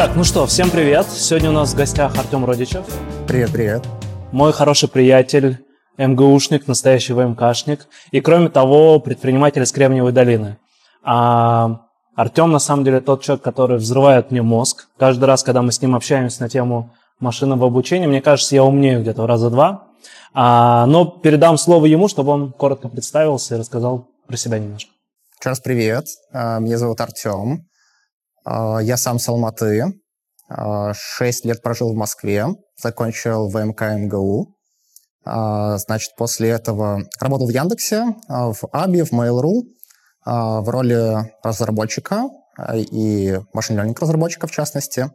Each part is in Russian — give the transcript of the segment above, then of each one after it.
Так, ну что, всем привет. Сегодня у нас в гостях Артем Родичев. Привет, привет. Мой хороший приятель, МГУшник, настоящий ВМКшник. И кроме того, предприниматель из Кремниевой долины. А Артем, на самом деле, тот человек, который взрывает мне мозг. Каждый раз, когда мы с ним общаемся на тему машинного обучения, мне кажется, я умнею где-то в раза два. А, но передам слово ему, чтобы он коротко представился и рассказал про себя немножко. Еще раз привет. А, меня зовут Артем. А, я сам с Алматы. А, шесть лет прожил в Москве, закончил ВМК МГУ. А, значит, после этого работал в Яндексе, в Аби, в Mail.ru в роли разработчика и машин learning разработчика в частности.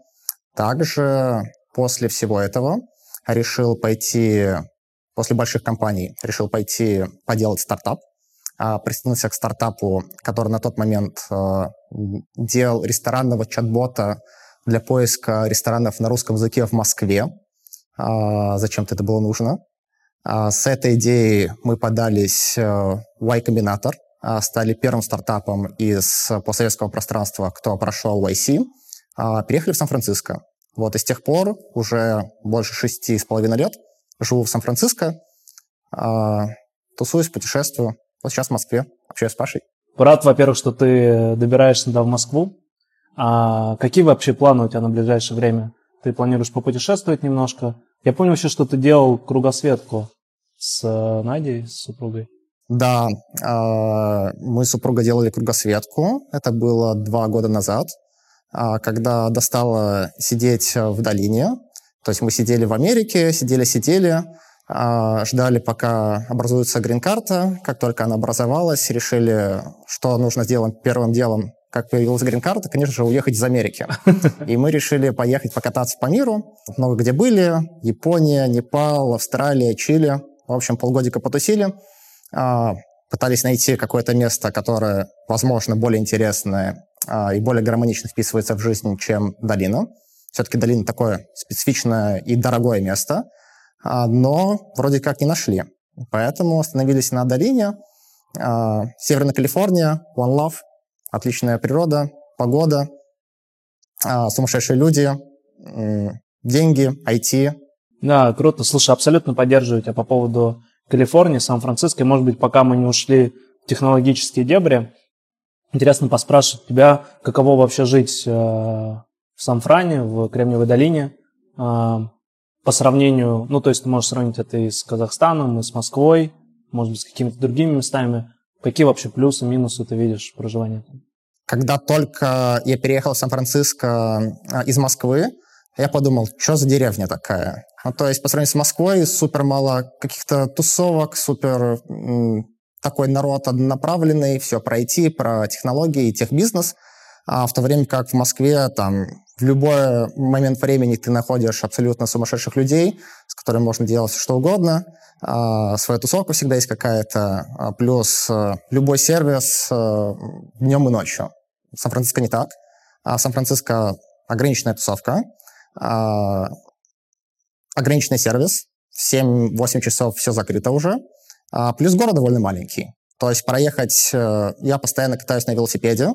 Также после всего этого решил пойти, после больших компаний, решил пойти поделать стартап, присоединился к стартапу, который на тот момент делал ресторанного чат-бота для поиска ресторанов на русском языке в Москве. А, зачем-то это было нужно. С этой идеей мы подались в Y-комбинатор, стали первым стартапом из постсоветского пространства, кто прошел YC, переехали в Сан-Франциско. Вот, и с тех пор уже больше шести с половиной лет живу в Сан-Франциско, тусуюсь, путешествую, вот сейчас в Москве, общаюсь с Пашей. Рад, во-первых, что ты добираешься туда в Москву. А какие вообще планы у тебя на ближайшее время? Ты планируешь попутешествовать немножко? Я понял вообще, что ты делал кругосветку с э, Надей, с супругой. Да, а, мы с супругой делали кругосветку. Это было два года назад, а, когда достало сидеть в долине. То есть мы сидели в Америке, сидели-сидели, ждали, пока образуется грин-карта. Как только она образовалась, решили, что нужно сделать первым делом. Как появилась грин-карта, конечно же, уехать из Америки. И мы решили поехать покататься по миру. Много где были. Япония, Непал, Австралия, Чили. В общем, полгодика потусили. А, пытались найти какое-то место, которое, возможно, более интересное а, и более гармонично вписывается в жизнь, чем долина. Все-таки долина такое специфичное и дорогое место – а, но вроде как не нашли. Поэтому остановились на долине. А, Северная Калифорния, One Love, отличная природа, погода, а, сумасшедшие люди, деньги, IT. Да, круто. Слушай, абсолютно поддерживаю тебя по поводу Калифорнии, Сан-Франциско. И, может быть, пока мы не ушли в технологические дебри, интересно поспрашивать тебя, каково вообще жить э, в Сан-Фране, в Кремниевой долине, по сравнению, ну, то есть ты можешь сравнить это и с Казахстаном, и с Москвой, может быть, с какими-то другими местами. Какие вообще плюсы, минусы ты видишь в проживании? Когда только я переехал в Сан-Франциско а, из Москвы, я подумал, что за деревня такая? Ну, то есть по сравнению с Москвой супер мало каких-то тусовок, супер такой народ однонаправленный, все про IT, про технологии, техбизнес. А в то время как в Москве там в любой момент времени ты находишь абсолютно сумасшедших людей, с которыми можно делать что угодно. А, своя тусовка всегда есть какая-то. А, плюс э, любой сервис э, днем и ночью. Сан-Франциско не так. А в Сан-Франциско ограниченная тусовка, ограниченный сервис. В 7-8 часов все закрыто уже. Плюс город довольно маленький. То есть проехать... Э, я постоянно катаюсь на велосипеде.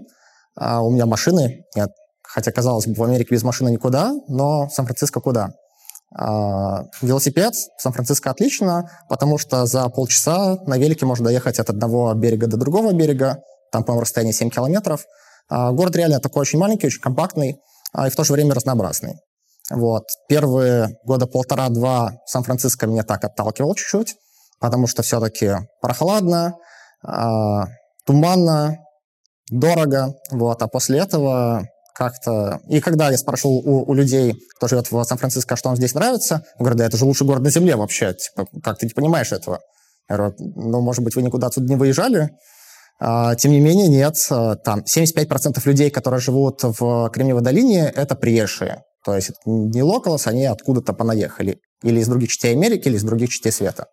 У меня машины нет Хотя, казалось бы, в Америке без машины никуда, но Сан-Франциско куда? А, велосипед в Сан-Франциско отлично, потому что за полчаса на велике можно доехать от одного берега до другого берега. Там, по-моему, расстояние 7 километров. А, город реально такой очень маленький, очень компактный а, и в то же время разнообразный. Вот. Первые года полтора-два Сан-Франциско меня так отталкивал чуть-чуть, потому что все-таки прохладно, туманно, дорого. Вот. А после этого как-то... И когда я спрашивал у, у людей, кто живет в Сан-Франциско, что вам здесь нравится, говорят, да это же лучший город на Земле вообще. Типа, как ты не понимаешь этого? Я говорю, ну, может быть, вы никуда отсюда не выезжали? А, тем не менее, нет. А, там 75% людей, которые живут в Кремниевой долине, это приезжие. То есть не локалос, они откуда-то понаехали. Или из других частей Америки, или из других частей света.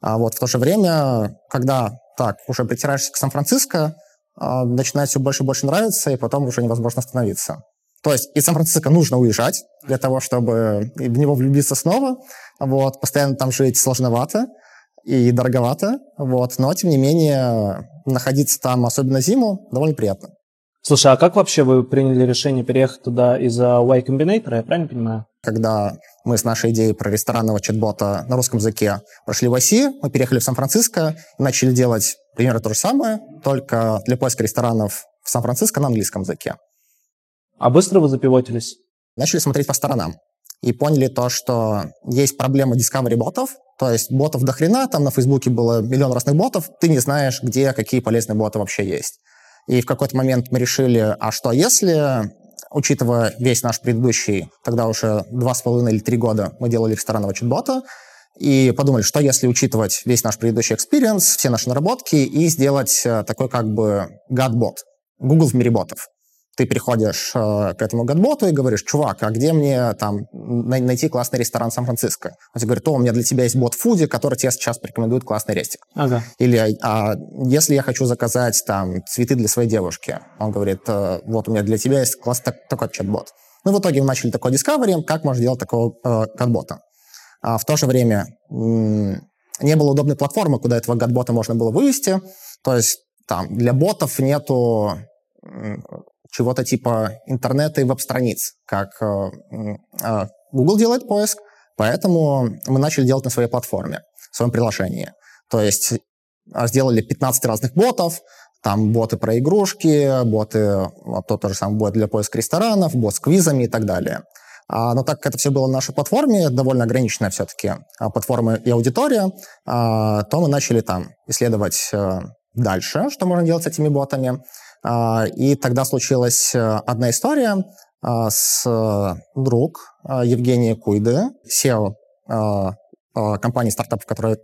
А вот в то же время, когда так уже притираешься к Сан-Франциско, начинает все больше и больше нравиться, и потом уже невозможно остановиться. То есть из Сан-Франциско нужно уезжать для того, чтобы в него влюбиться снова. Вот. Постоянно там жить сложновато и дороговато. Вот. Но, тем не менее, находиться там, особенно зиму, довольно приятно. Слушай, а как вообще вы приняли решение переехать туда из-за Y Combinator, я правильно понимаю? Когда мы с нашей идеей про ресторанного чат-бота на русском языке прошли в Россию, мы переехали в Сан-Франциско и начали делать примерно то же самое, только для поиска ресторанов в Сан-Франциско на английском языке. А быстро вы запивотились? Начали смотреть по сторонам и поняли то, что есть проблема discovery ботов, то есть ботов до хрена, там на Фейсбуке было миллион разных ботов, ты не знаешь, где какие полезные боты вообще есть. И в какой-то момент мы решили, а что если, учитывая весь наш предыдущий, тогда уже два с половиной или три года мы делали ресторанного чат-бота, и подумали, что если учитывать весь наш предыдущий experience, все наши наработки, и сделать э, такой как бы god bot, Google в мире ботов ты приходишь э, к этому god bot у и говоришь, чувак, а где мне там найти классный ресторан Сан-Франциско? Он тебе говорит, о, у меня для тебя есть бот Foodie, который тебе сейчас порекомендует классный рестик. Ага. Или а, если я хочу заказать там цветы для своей девушки, он говорит, э, вот у меня для тебя есть так, такой чат-бот. Ну, в итоге мы начали такой discovery, как можно делать такого э, гадбота. А в то же время не было удобной платформы, куда этого гадбота можно было вывести. То есть там для ботов нету чего-то типа интернета и веб-страниц, как э, э, Google делает поиск, поэтому мы начали делать на своей платформе, в своем приложении. То есть а, сделали 15 разных ботов, там боты про игрушки, боты, тот же самый бот для поиска ресторанов, бот с квизами и так далее. А, но так как это все было на нашей платформе, довольно ограниченная все-таки а, платформа и аудитория, то мы начали там исследовать э, дальше, что можно делать с этими ботами. А, и тогда случилась э, одна история а, с э, друг а, Евгения Куйды, SEO компании стартапов, в которой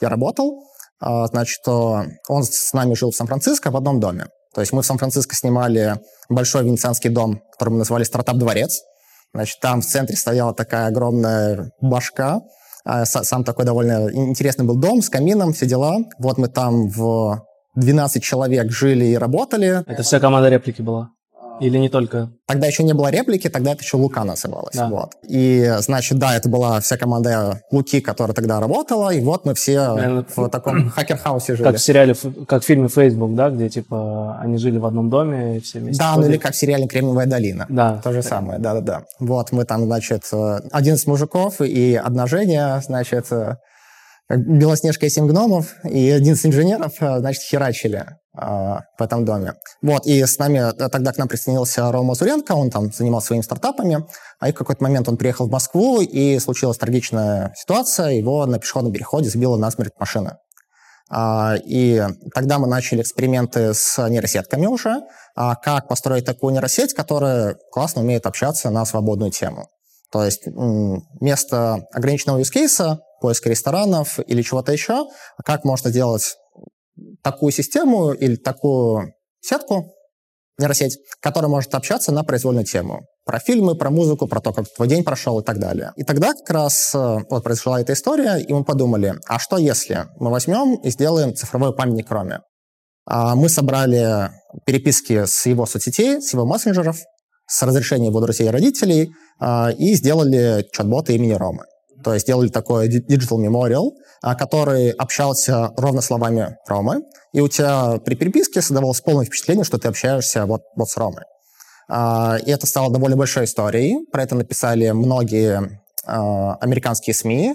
я работал. Значит, он с нами жил в Сан-Франциско в одном доме. То есть мы в Сан-Франциско снимали большой венецианский дом, который мы назвали «Стартап-дворец». Значит, там в центре стояла такая огромная башка, сам такой довольно интересный был дом с камином, все дела. Вот мы там в 12 человек жили и работали. Это вся команда реплики была? Или не только? Тогда еще не было реплики, тогда это еще Лука называлась. Да. Вот. И, значит, да, это была вся команда Луки, которая тогда работала, и вот мы все Наверное, в таком хакер-хаусе жили. Как в сериале, как в фильме «Facebook», да, где, типа, они жили в одном доме, и все вместе Да, ну или как в сериале «Кремниевая долина». Да. То же самое, да-да-да. Вот мы там, значит, 11 мужиков и одна Женя, значит, Белоснежка и семь гномов, и 11 инженеров, э, значит, херачили а, в этом доме. Вот, и с нами, э, тогда к нам присоединился Рома Зуренко, он там занимался своими стартапами, а и в какой-то момент он приехал в Москву, и случилась трагичная ситуация, его на пешеходном переходе сбила насмерть машина. А, и тогда мы начали эксперименты с нейросетками уже, а, как построить такую нейросеть, которая классно умеет общаться на свободную тему. То есть вместо ограниченного use case поиска ресторанов или чего-то еще, как можно сделать такую систему или такую сетку, нейросеть, которая может общаться на произвольную тему. Про фильмы, про музыку, про то, как твой день прошел и так далее. И тогда как раз э, вот произошла эта история, и мы подумали, а что если мы возьмем и сделаем цифровой памятник Роме? А мы собрали переписки с его соцсетей, с его мессенджеров, с разрешения его друзей и родителей, и сделали чат-бота имени Ромы. То есть сделали такой digital memorial, а, который общался ровно словами Ромы, и у тебя при переписке создавалось полное впечатление, что ты общаешься вот, вот с Ромой. А, и это стало довольно большой историей. Про это написали многие американские СМИ.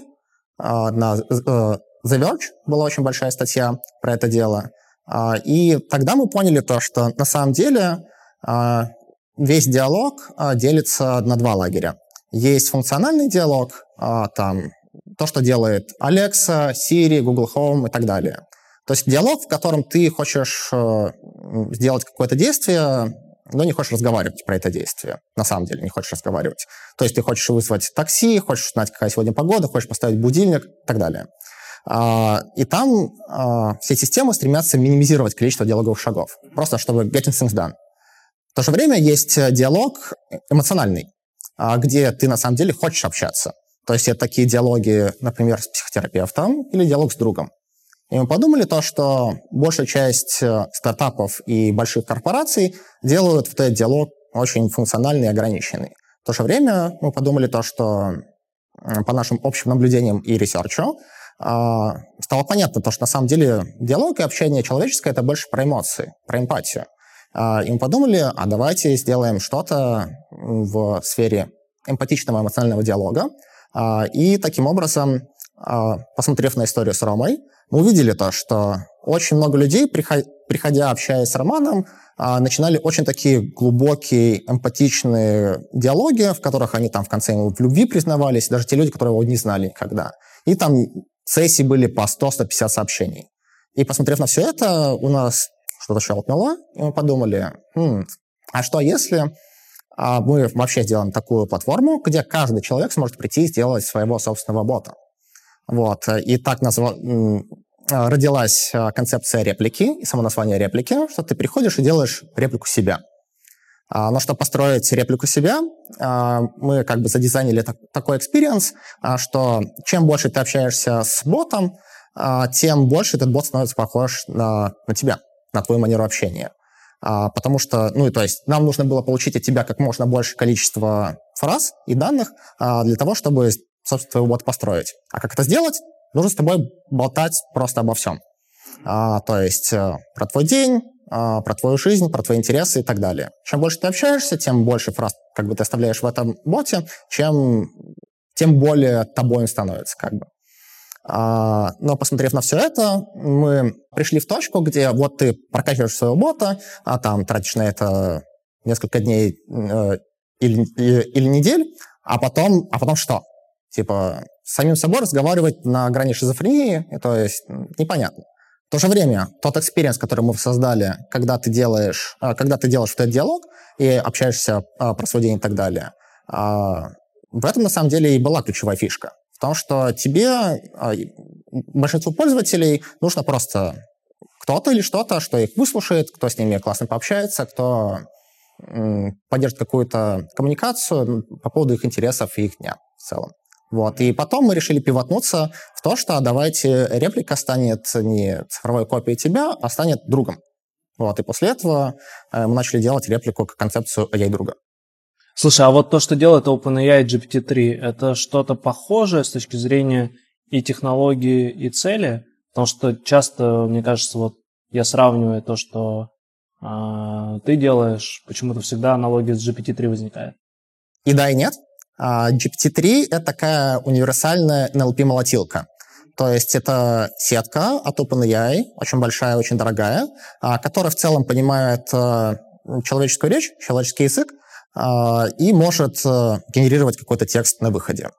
На э, The Verge была очень большая статья про это дело. И тогда мы поняли то, что на самом деле весь диалог делится на два лагеря. Есть функциональный диалог, а, там, то, что делает Alexa, Siri, Google Home и так далее. То есть диалог, в котором ты хочешь э, сделать какое-то действие, но не хочешь разговаривать про это действие. На самом деле не хочешь разговаривать. То есть ты хочешь вызвать такси, хочешь знать, какая сегодня погода, хочешь поставить будильник и так далее. А, и там а, все системы стремятся минимизировать количество диалоговых шагов, просто чтобы getting things done. То же время есть диалог эмоциональный, где ты на самом деле хочешь общаться. То есть это такие диалоги, например, с психотерапевтом или диалог с другом. И мы подумали то, что большая часть э, стартапов и больших корпораций делают вот этот диалог очень функциональный и ограниченный. В то же время мы подумали то, что по нашим общим наблюдениям и research у а, стало понятно то, что на самом деле диалог и общение человеческое — это больше про эмоции, про эмпатию. И мы подумали, а давайте сделаем что-то в сфере эмпатичного эмоционального диалога. И таким образом, посмотрев на историю с Ромой, мы увидели то, что очень много людей, приходя, общаясь с Романом, а, начинали очень такие глубокие, эмпатичные диалоги, в которых они там в конце ему в любви признавались, даже те люди, которые его не знали никогда. И там сессии были по 100-150 сообщений. И посмотрев на все это, у нас что-то щелкнуло, мы подумали, хм, а что если а, мы вообще сделаем такую платформу, где каждый человек сможет прийти и сделать своего собственного бота? Вот. И так назва... А, родилась а, концепция реплики и само название реплики, что ты приходишь и делаешь реплику себя. А, но чтобы построить реплику себя, мы как бы задизайнили такой experience, что чем больше ты общаешься с ботом, тем больше этот бот становится похож на, на тебя, на твою манеру общения. Потому что, ну, то есть нам нужно было получить от тебя как можно больше количество фраз и данных для того, чтобы, собственно, твой бот построить. А как это сделать? нужно с тобой болтать просто обо всем. А, то есть а, про твой день, а, про твою жизнь, про твои интересы и так далее. Чем больше ты общаешься, тем больше фраз как бы ты оставляешь в этом боте, чем, тем более тобой он становится как бы. А, но посмотрев на все это, мы пришли в точку, где вот ты прокачиваешь своего бота, а там тратишь на это несколько дней э, или, или, или недель, а потом, а потом что? Типа, с самим собой разговаривать на грани шизофрении, то есть непонятно. В то же время тот experience, который мы создали, когда ты делаешь, а, когда ты делаешь этот диалог и общаешься про свой день и так далее, а, в этом на самом деле и была ключевая фишка. В том, что тебе, большинству пользователей, нужно просто кто-то или что-то, что их выслушает, кто с ними классно пообщается, кто поддержит какую-то коммуникацию по поводу их интересов и их дня в целом. Вот. И потом мы решили пивотнуться в то, что давайте реплика станет не цифровой копией тебя, а станет другом. Вот. И после этого э, мы начали делать реплику как концепцию AI друга. Слушай, а вот то, что делает OpenAI GPT-3, это что-то похожее с точки зрения и технологии, и цели? Потому что часто, мне кажется, вот я сравниваю то, что э, ты делаешь, почему-то всегда аналогия с GPT-3 возникает. И да, и нет. А, GPT-3 — это такая универсальная NLP-молотилка. То есть это сетка от OpenAI, очень большая, очень дорогая, а, которая в целом понимает человеческую речь, человеческий язык и может генерировать какой-то текст на выходе.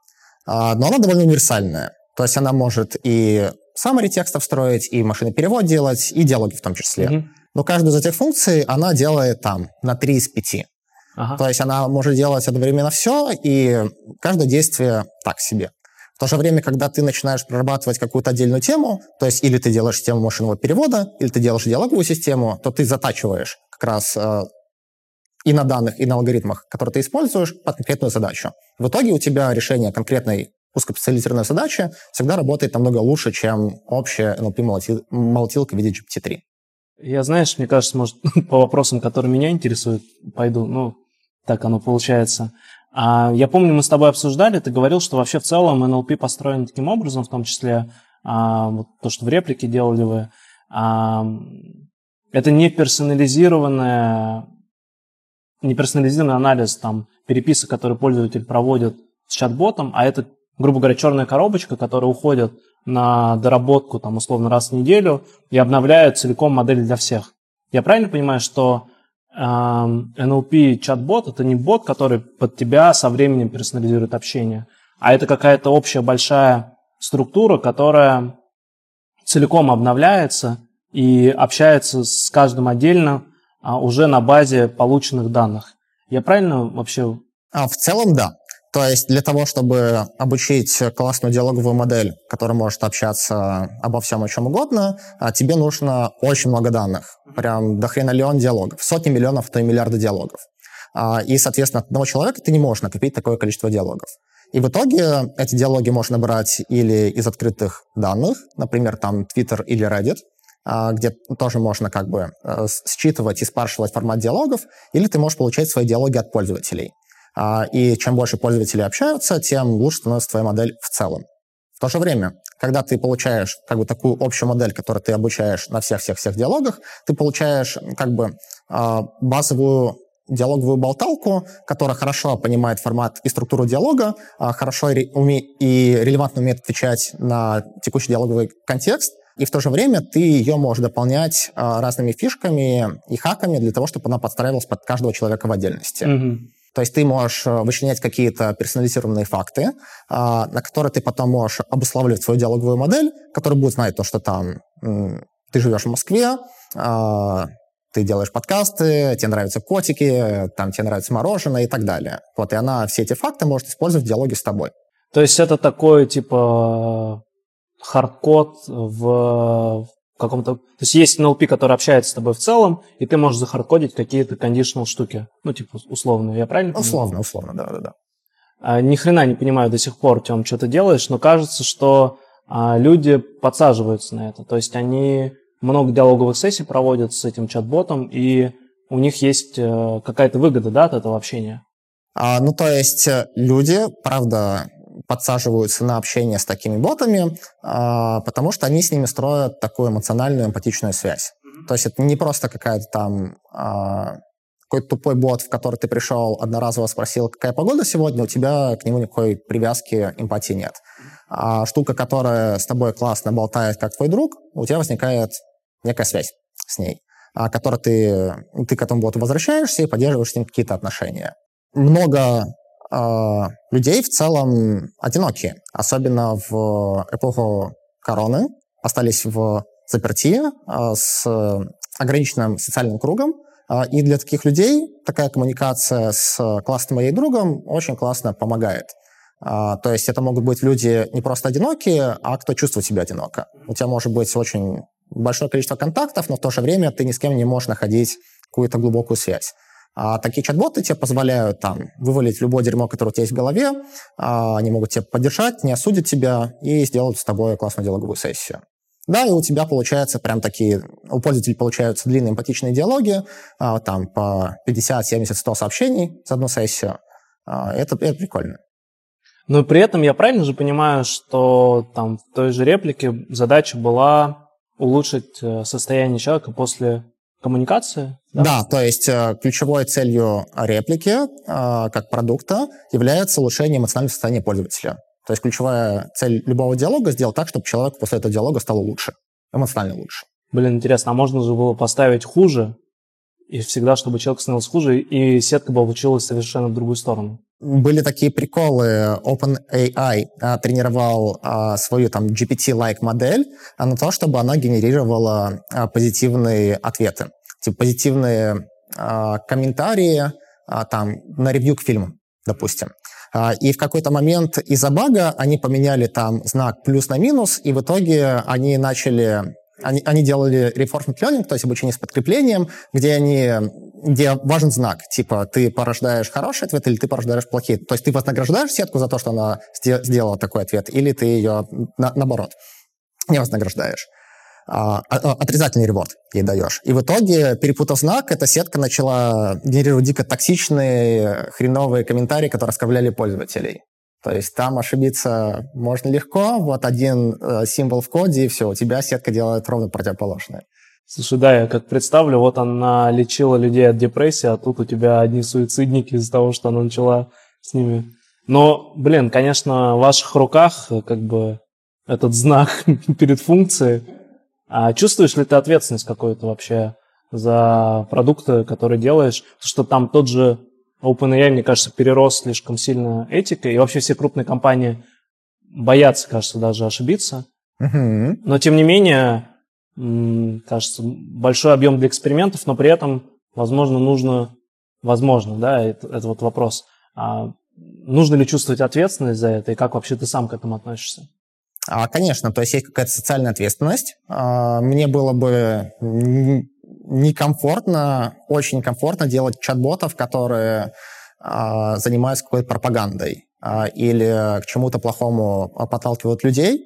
Но она довольно универсальная. То есть она может и summary текстов строить, и машинный перевод делать, и диалоги в том числе. Mm-hmm. Но каждую из этих функций она делает там на 3 из 5. Ага. То есть она может делать одновременно все, и каждое действие так себе. В то же время, когда ты начинаешь прорабатывать какую-то отдельную тему, то есть или ты делаешь систему машинного перевода, или ты делаешь диалоговую систему, то ты затачиваешь как раз э, и на данных, и на алгоритмах, которые ты используешь, под конкретную задачу. В итоге у тебя решение конкретной узкоспециализированной задачи всегда работает намного лучше, чем общая NLP-молотилка в виде GPT-3. Я, знаешь, мне кажется, может, по вопросам, которые меня интересуют, пойду. Ну, так оно получается. А, я помню, мы с тобой обсуждали, ты говорил, что вообще в целом NLP построен таким образом, в том числе а, вот то, что в реплике делали вы, а, это не персонализированная не персонализированный анализ там, переписок, которые пользователь проводит с чат-ботом, а это, грубо говоря, черная коробочка, которая уходит на доработку там, условно раз в неделю и обновляет целиком модель для всех. Я правильно понимаю, что NLP чат-бот это не бот, который под тебя со временем персонализирует общение, а это какая-то общая большая структура, которая целиком обновляется и общается с каждым отдельно а, уже на базе полученных данных. Я правильно вообще? А, в целом, да. То есть для того, чтобы обучить классную диалоговую модель, которая может общаться обо всем, о чем угодно, а, тебе нужно очень много данных. Прям до хрена миллион диалогов. Сотни миллионов, то и миллиарды диалогов. А, и, соответственно, от одного человека ты не можешь накопить такое количество диалогов. И в итоге эти диалоги можно брать или из открытых данных, например, там Twitter или Reddit, где тоже можно как бы э, считывать и спаршивать формат диалогов, или ты можешь получать свои диалоги от пользователей. А, и чем больше пользователи общаются, тем лучше становится твоя модель в целом. В то же время, когда ты получаешь как бы такую общую модель, которую ты обучаешь на всех-всех-всех диалогах, ты получаешь как бы а, базовую диалоговую болталку, которая хорошо понимает формат и структуру диалога, а, хорошо и релевантно умеет отвечать на текущий диалоговый контекст, и в то же время ты ее можешь дополнять разными фишками и хаками для того, чтобы она подстраивалась под каждого человека в отдельности. Mm-hmm. То есть ты можешь э, вычленять какие-то персонализированные факты, а, на которые ты потом можешь обуславливать свою диалоговую модель, которая будет знать то, что там ты живешь в Москве, а, ты делаешь подкасты, тебе нравятся котики, там тебе нравится мороженое и так далее. Вот, и она все эти факты может использовать в диалоге с тобой. То есть это такой, типа, hardcode в каком-то... То есть есть NLP, который общается с тобой в целом, и ты можешь захардкодить какие-то conditional штуки. Ну, типа, условно, я правильно понимаю? Условно, условно, да-да-да. А, ни хрена не понимаю до сих пор, Тем, что ты делаешь, но кажется, что а, люди подсаживаются на это. То есть они много диалоговых сессий проводят с этим чат-ботом, и у них есть э, какая-то выгода, да, от этого общения? А, ну, то есть э, люди, правда, подсаживаются на общение с такими ботами, а, потому что они с ними строят такую эмоциональную, эмпатичную связь. То есть это не просто какая-то там а, какой-то тупой бот, в который ты пришел, одноразово спросил, какая погода сегодня, у тебя к нему никакой привязки, эмпатии нет. А штука, которая с тобой классно болтает, как твой друг, у тебя возникает некая связь с ней, а, которой ты, ты к этому боту возвращаешься и поддерживаешь с ним какие-то отношения. Много людей в целом одинокие, особенно в эпоху короны, остались в заперти э, с ограниченным социальным кругом, э, и для таких людей такая коммуникация с классным моей другом очень классно помогает. То есть это могут быть люди не просто одинокие, а кто чувствует себя одиноко. У тебя может быть очень большое количество контактов, но в то же время ты ни с кем не можешь находить какую-то глубокую связь. А такие чат-боты тебе позволяют там вывалить любое дерьмо, которое у тебя есть в голове, а, они могут тебя поддержать, не осудить тебя и сделать с тобой классную диалоговую сессию. Да, и у тебя получается прям такие, у пользователей получаются длинные эмпатичные диалоги, а, там по 50, 70, 100 сообщений за одну сессию. А, это, это прикольно. Но при этом я правильно же понимаю, что там в той же реплике задача была улучшить э, состояние человека после коммуникации? Да, да то есть э, ключевой целью реплики э, как продукта является улучшение эмоционального состояния пользователя. То есть ключевая цель любого диалога сделать так, чтобы человек после этого диалога стал лучше, эмоционально лучше. Блин, интересно, а можно же было поставить хуже, и всегда, чтобы человек становился хуже, и сетка бы получилась совершенно в другую сторону? Были такие приколы. OpenAI а, тренировал а, свою там GPT-like модель а, на то, чтобы она генерировала а, позитивные ответы. Типа позитивные а, комментарии а, там на ревью к фильму, допустим. А, и в какой-то момент из-за бага они поменяли там знак плюс на минус, и в итоге они начали они, они делали reinforcement learning, то есть обучение с подкреплением, где они где важен знак, типа ты порождаешь хороший ответ или ты порождаешь плохие. То есть ты вознаграждаешь сетку за то, что она сделала такой ответ, или ты ее на, наоборот не вознаграждаешь. А, а, а, отрицательный реворд ей даешь. И в итоге, перепутав знак, эта сетка начала генерировать дико токсичные, хреновые комментарии, которые оскорбляли пользователей. То есть там ошибиться можно легко, вот один э, символ в коде, и все, у тебя сетка делает ровно противоположное. Слушай, да, я как представлю, вот она лечила людей от депрессии, а тут у тебя одни суицидники из-за того, что она начала с ними. Но, блин, конечно, в ваших руках как бы этот знак перед функцией. А чувствуешь ли ты ответственность какую-то вообще за продукты, которые делаешь? Потому что там тот же OpenAI, мне кажется, перерос слишком сильно этикой, и вообще все крупные компании боятся, кажется, даже ошибиться. Uh-huh. Но, тем не менее, кажется, большой объем для экспериментов, но при этом, возможно, нужно, возможно, да, это, это вот вопрос, а нужно ли чувствовать ответственность за это, и как вообще ты сам к этому относишься? А, конечно, то есть есть какая-то социальная ответственность. А, мне было бы некомфортно, очень комфортно делать чат-ботов, которые а, занимаются какой-то пропагандой а, или к чему-то плохому подталкивают людей.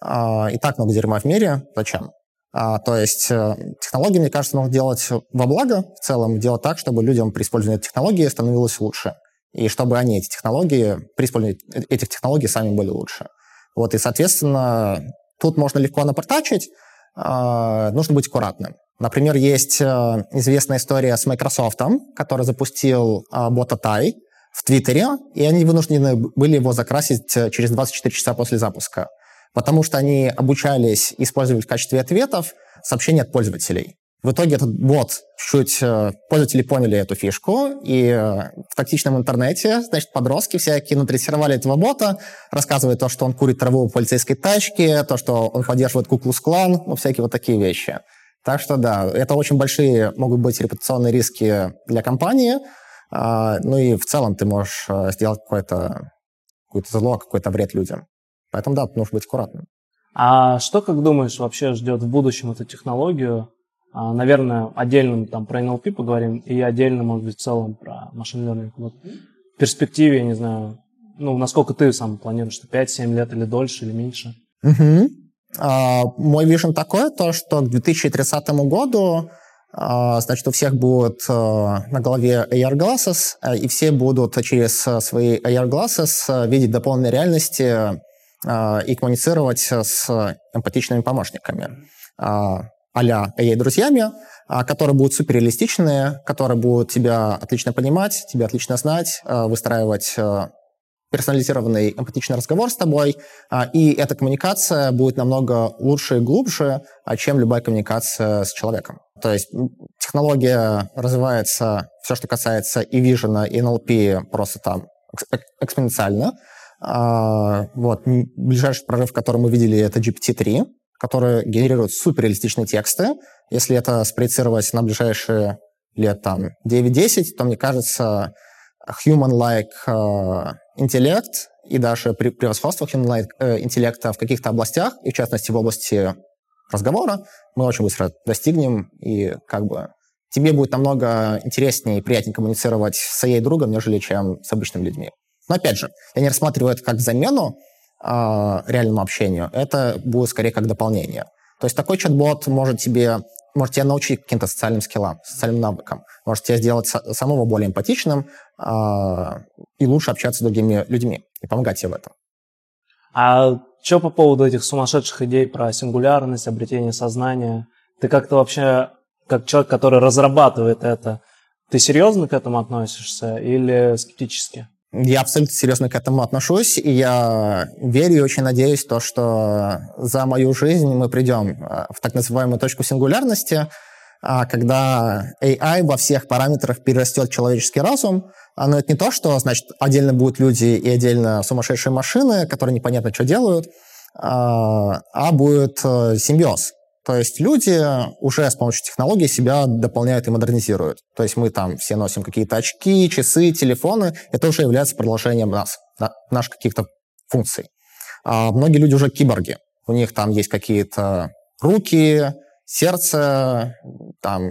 А, и так много дерьма в мире. Зачем? А, то есть э, технологии, мне кажется, нужно делать во благо в целом, делать так, чтобы людям при использовании этой технологии становилось лучше. И чтобы они, эти технологии, при использовании этих технологий сами были лучше. Вот, и, соответственно, тут можно легко напортачить, э, нужно быть аккуратным. Например, есть э, известная история с Microsoft, который запустил э, бота Tai в Твиттере, и они вынуждены были его закрасить э, через 24 часа после запуска, потому что они обучались использовать в качестве ответов сообщения от пользователей. В итоге этот бот чуть пользователи поняли эту фишку, и в тактичном интернете, значит, подростки всякие натрессировали этого бота, рассказывая то, что он курит траву в полицейской тачке, то, что он поддерживает Куклус-клан, ну, всякие вот такие вещи. Так что да, это очень большие могут быть репутационные риски для компании, а, ну и в целом ты можешь э, сделать какое-то какое зло, какой-то вред людям. Поэтому да, нужно быть аккуратным. А что, как думаешь, вообще ждет в будущем эту технологию? А, наверное, отдельно там про NLP поговорим, и отдельно, может быть, в целом про машин learning. Вот в перспективе, я не знаю, ну, насколько ты сам планируешь, что 5-7 лет или дольше, или меньше? Угу. А, мой вижен такой, то, что к 2030 году а, значит, у всех будут а, на голове AR glasses, и все будут через свои AR glasses видеть до полной реальности и коммуницировать с эмпатичными помощниками а-ля AI-друзьями, которые будут суперреалистичные, которые будут тебя отлично понимать, тебя отлично знать, выстраивать персонализированный эмпатичный разговор с тобой, и эта коммуникация будет намного лучше и глубже, чем любая коммуникация с человеком. То есть технология развивается, все, что касается и Vision, и NLP, просто там экспоненциально. А, вот. Ближайший прорыв, который мы видели, это GPT-3, который генерирует суперреалистичные тексты. Если это спроецировать на ближайшие лет там 9-10, то, мне кажется, human-like uh, интеллект и даже превосходство human-like uh, интеллекта в каких-то областях, и в частности в области разговора, мы очень быстро достигнем, и как бы тебе будет намного интереснее и приятнее коммуницировать с своей другом, нежели чем с обычными людьми. Но опять же, я не рассматриваю это как замену э, реальному общению, это будет скорее как дополнение. То есть такой чат-бот может тебе может тебя научить каким-то социальным скиллам, социальным навыкам, может тебя сделать самого более эмпатичным э, и лучше общаться с другими людьми и помогать тебе в этом. А что по поводу этих сумасшедших идей про сингулярность, обретение сознания? Ты как-то вообще, как человек, который разрабатывает это, ты серьезно к этому относишься или скептически? Я абсолютно серьезно к этому отношусь, и я верю и очень надеюсь, то, что за мою жизнь мы придем э, в так называемую точку сингулярности, а когда AI во всех параметрах перерастет человеческий разум, а, но это не то, что, значит, отдельно будут люди и отдельно сумасшедшие машины, которые непонятно что делают, а, а будет э, симбиоз. То есть люди уже с помощью технологий себя дополняют и модернизируют. То есть мы там все носим какие-то очки, часы, телефоны. Это уже является продолжением нас, наших каких-то функций. А многие люди уже киборги. У них там есть какие-то руки, сердце, там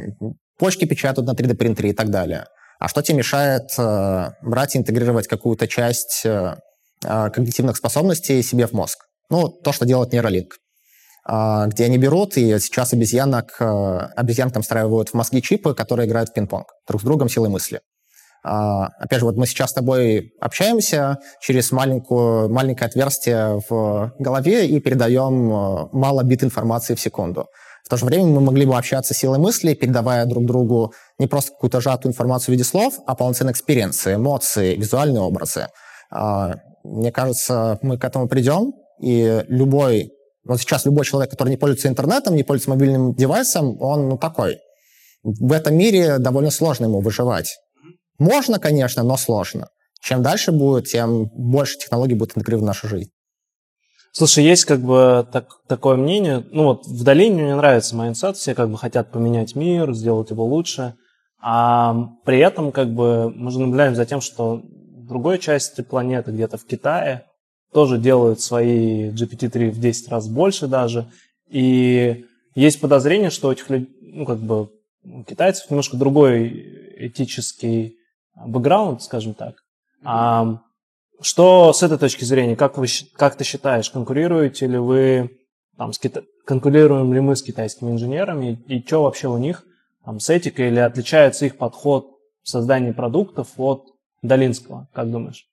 почки печатают на 3D-принтере и так далее. А что тебе мешает э, брать и интегрировать какую-то часть э, э, когнитивных способностей себе в мозг? Ну, то, что делает нейролинк. Э, где они берут, и сейчас обезьянок, э, обезьянкам встраивают в мозги чипы, которые играют в пинг-понг друг с другом силой мысли. Uh, опять же, вот мы сейчас с тобой общаемся через маленькую, маленькое отверстие в голове и передаем uh, мало бит информации в секунду. В то же время мы могли бы общаться силой мысли, передавая друг другу не просто какую-то сжатую информацию в виде слов, а полноценные experience ы, эмоции, визуальные образы. А, мне кажется, мы к этому придем, и любой, вот сейчас любой человек, который не пользуется интернетом, не пользуется мобильным девайсом, он ну, такой. В этом мире довольно сложно ему выживать. Можно, конечно, но сложно. Чем дальше будет, тем больше технологий будет интегрировано в нашу жизнь. Слушай, есть как бы так, такое мнение, ну вот в долине мне нравится mindset, все как бы хотят поменять мир, сделать его лучше, а при этом как бы мы же наблюдаем за тем, что в другой части планеты, где-то в Китае, тоже делают свои GPT-3 в 10 раз больше даже, и есть подозрение, что у этих людей, ну как бы у китайцев немножко другой этический бэкграунд, скажем так. А что с этой точки зрения, как, вы, как ты считаешь, конкурируете ли вы, там, с кита... конкурируем ли мы с китайскими инженерами, и, и что вообще у них там, с этикой, или отличается их подход в создании продуктов от Долинского, как думаешь?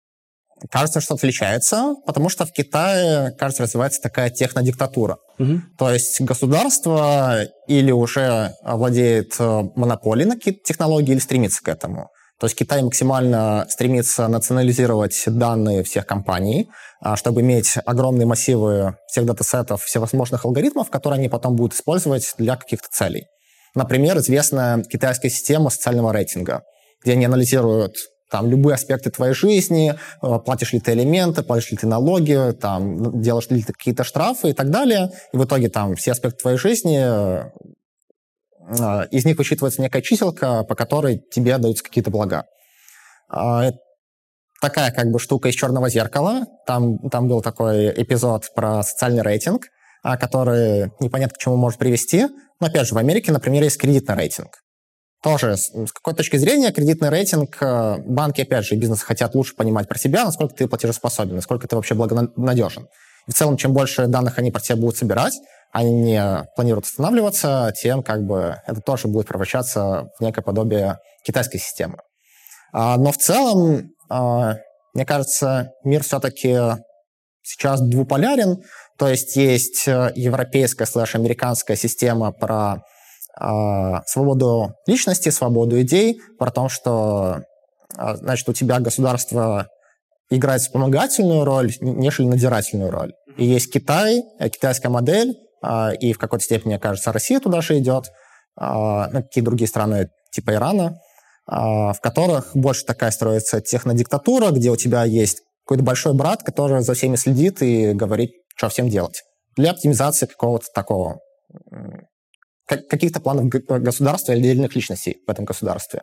Кажется, что отличается, потому что в Китае, кажется, развивается такая технодиктатура. Угу. То есть государство или уже владеет э, монополией на какие-то технологии, или стремится к этому. То есть Китай максимально стремится национализировать данные всех компаний, а, чтобы иметь огромные массивы всех датасетов, всевозможных алгоритмов, которые они потом будут использовать для каких-то целей. Например, известная китайская система социального рейтинга, где они анализируют там любые аспекты твоей жизни, э, платишь ли ты элементы, платишь ли ты налоги, там, делаешь ли ты какие-то штрафы и так далее. И в итоге там все аспекты твоей жизни э, э, из них высчитывается некая чиселка, по которой тебе даются какие-то блага. А, такая как бы штука из черного зеркала. Там, там был такой эпизод про социальный рейтинг, а, который непонятно к чему может привести. Но опять же, в Америке, например, есть кредитный рейтинг. Тоже с какой точки зрения кредитный рейтинг, э, банки, опять же, и бизнес хотят лучше понимать про себя, насколько ты платежеспособен, насколько ты вообще благонадежен. И в целом, чем больше данных они про тебя будут собирать, они не планируют останавливаться, тем как бы это тоже будет превращаться в некое подобие китайской системы. А, но в целом, а, мне кажется, мир все-таки сейчас двуполярен, то есть есть э, европейская слэш-американская система про а, свободу личности, свободу идей, про то, что а, значит, у тебя государство играет вспомогательную роль, нежели надзирательную роль. И есть Китай, э, китайская модель, а, и в какой-то степени, кажется, Россия туда же идет, ну, какие другие страны типа Ирана, в которых больше такая строится технодиктатура, где у тебя есть какой-то большой брат, который за всеми следит и говорит, что всем делать. Для оптимизации какого-то такого каких-то планов государства или отдельных личностей в этом государстве.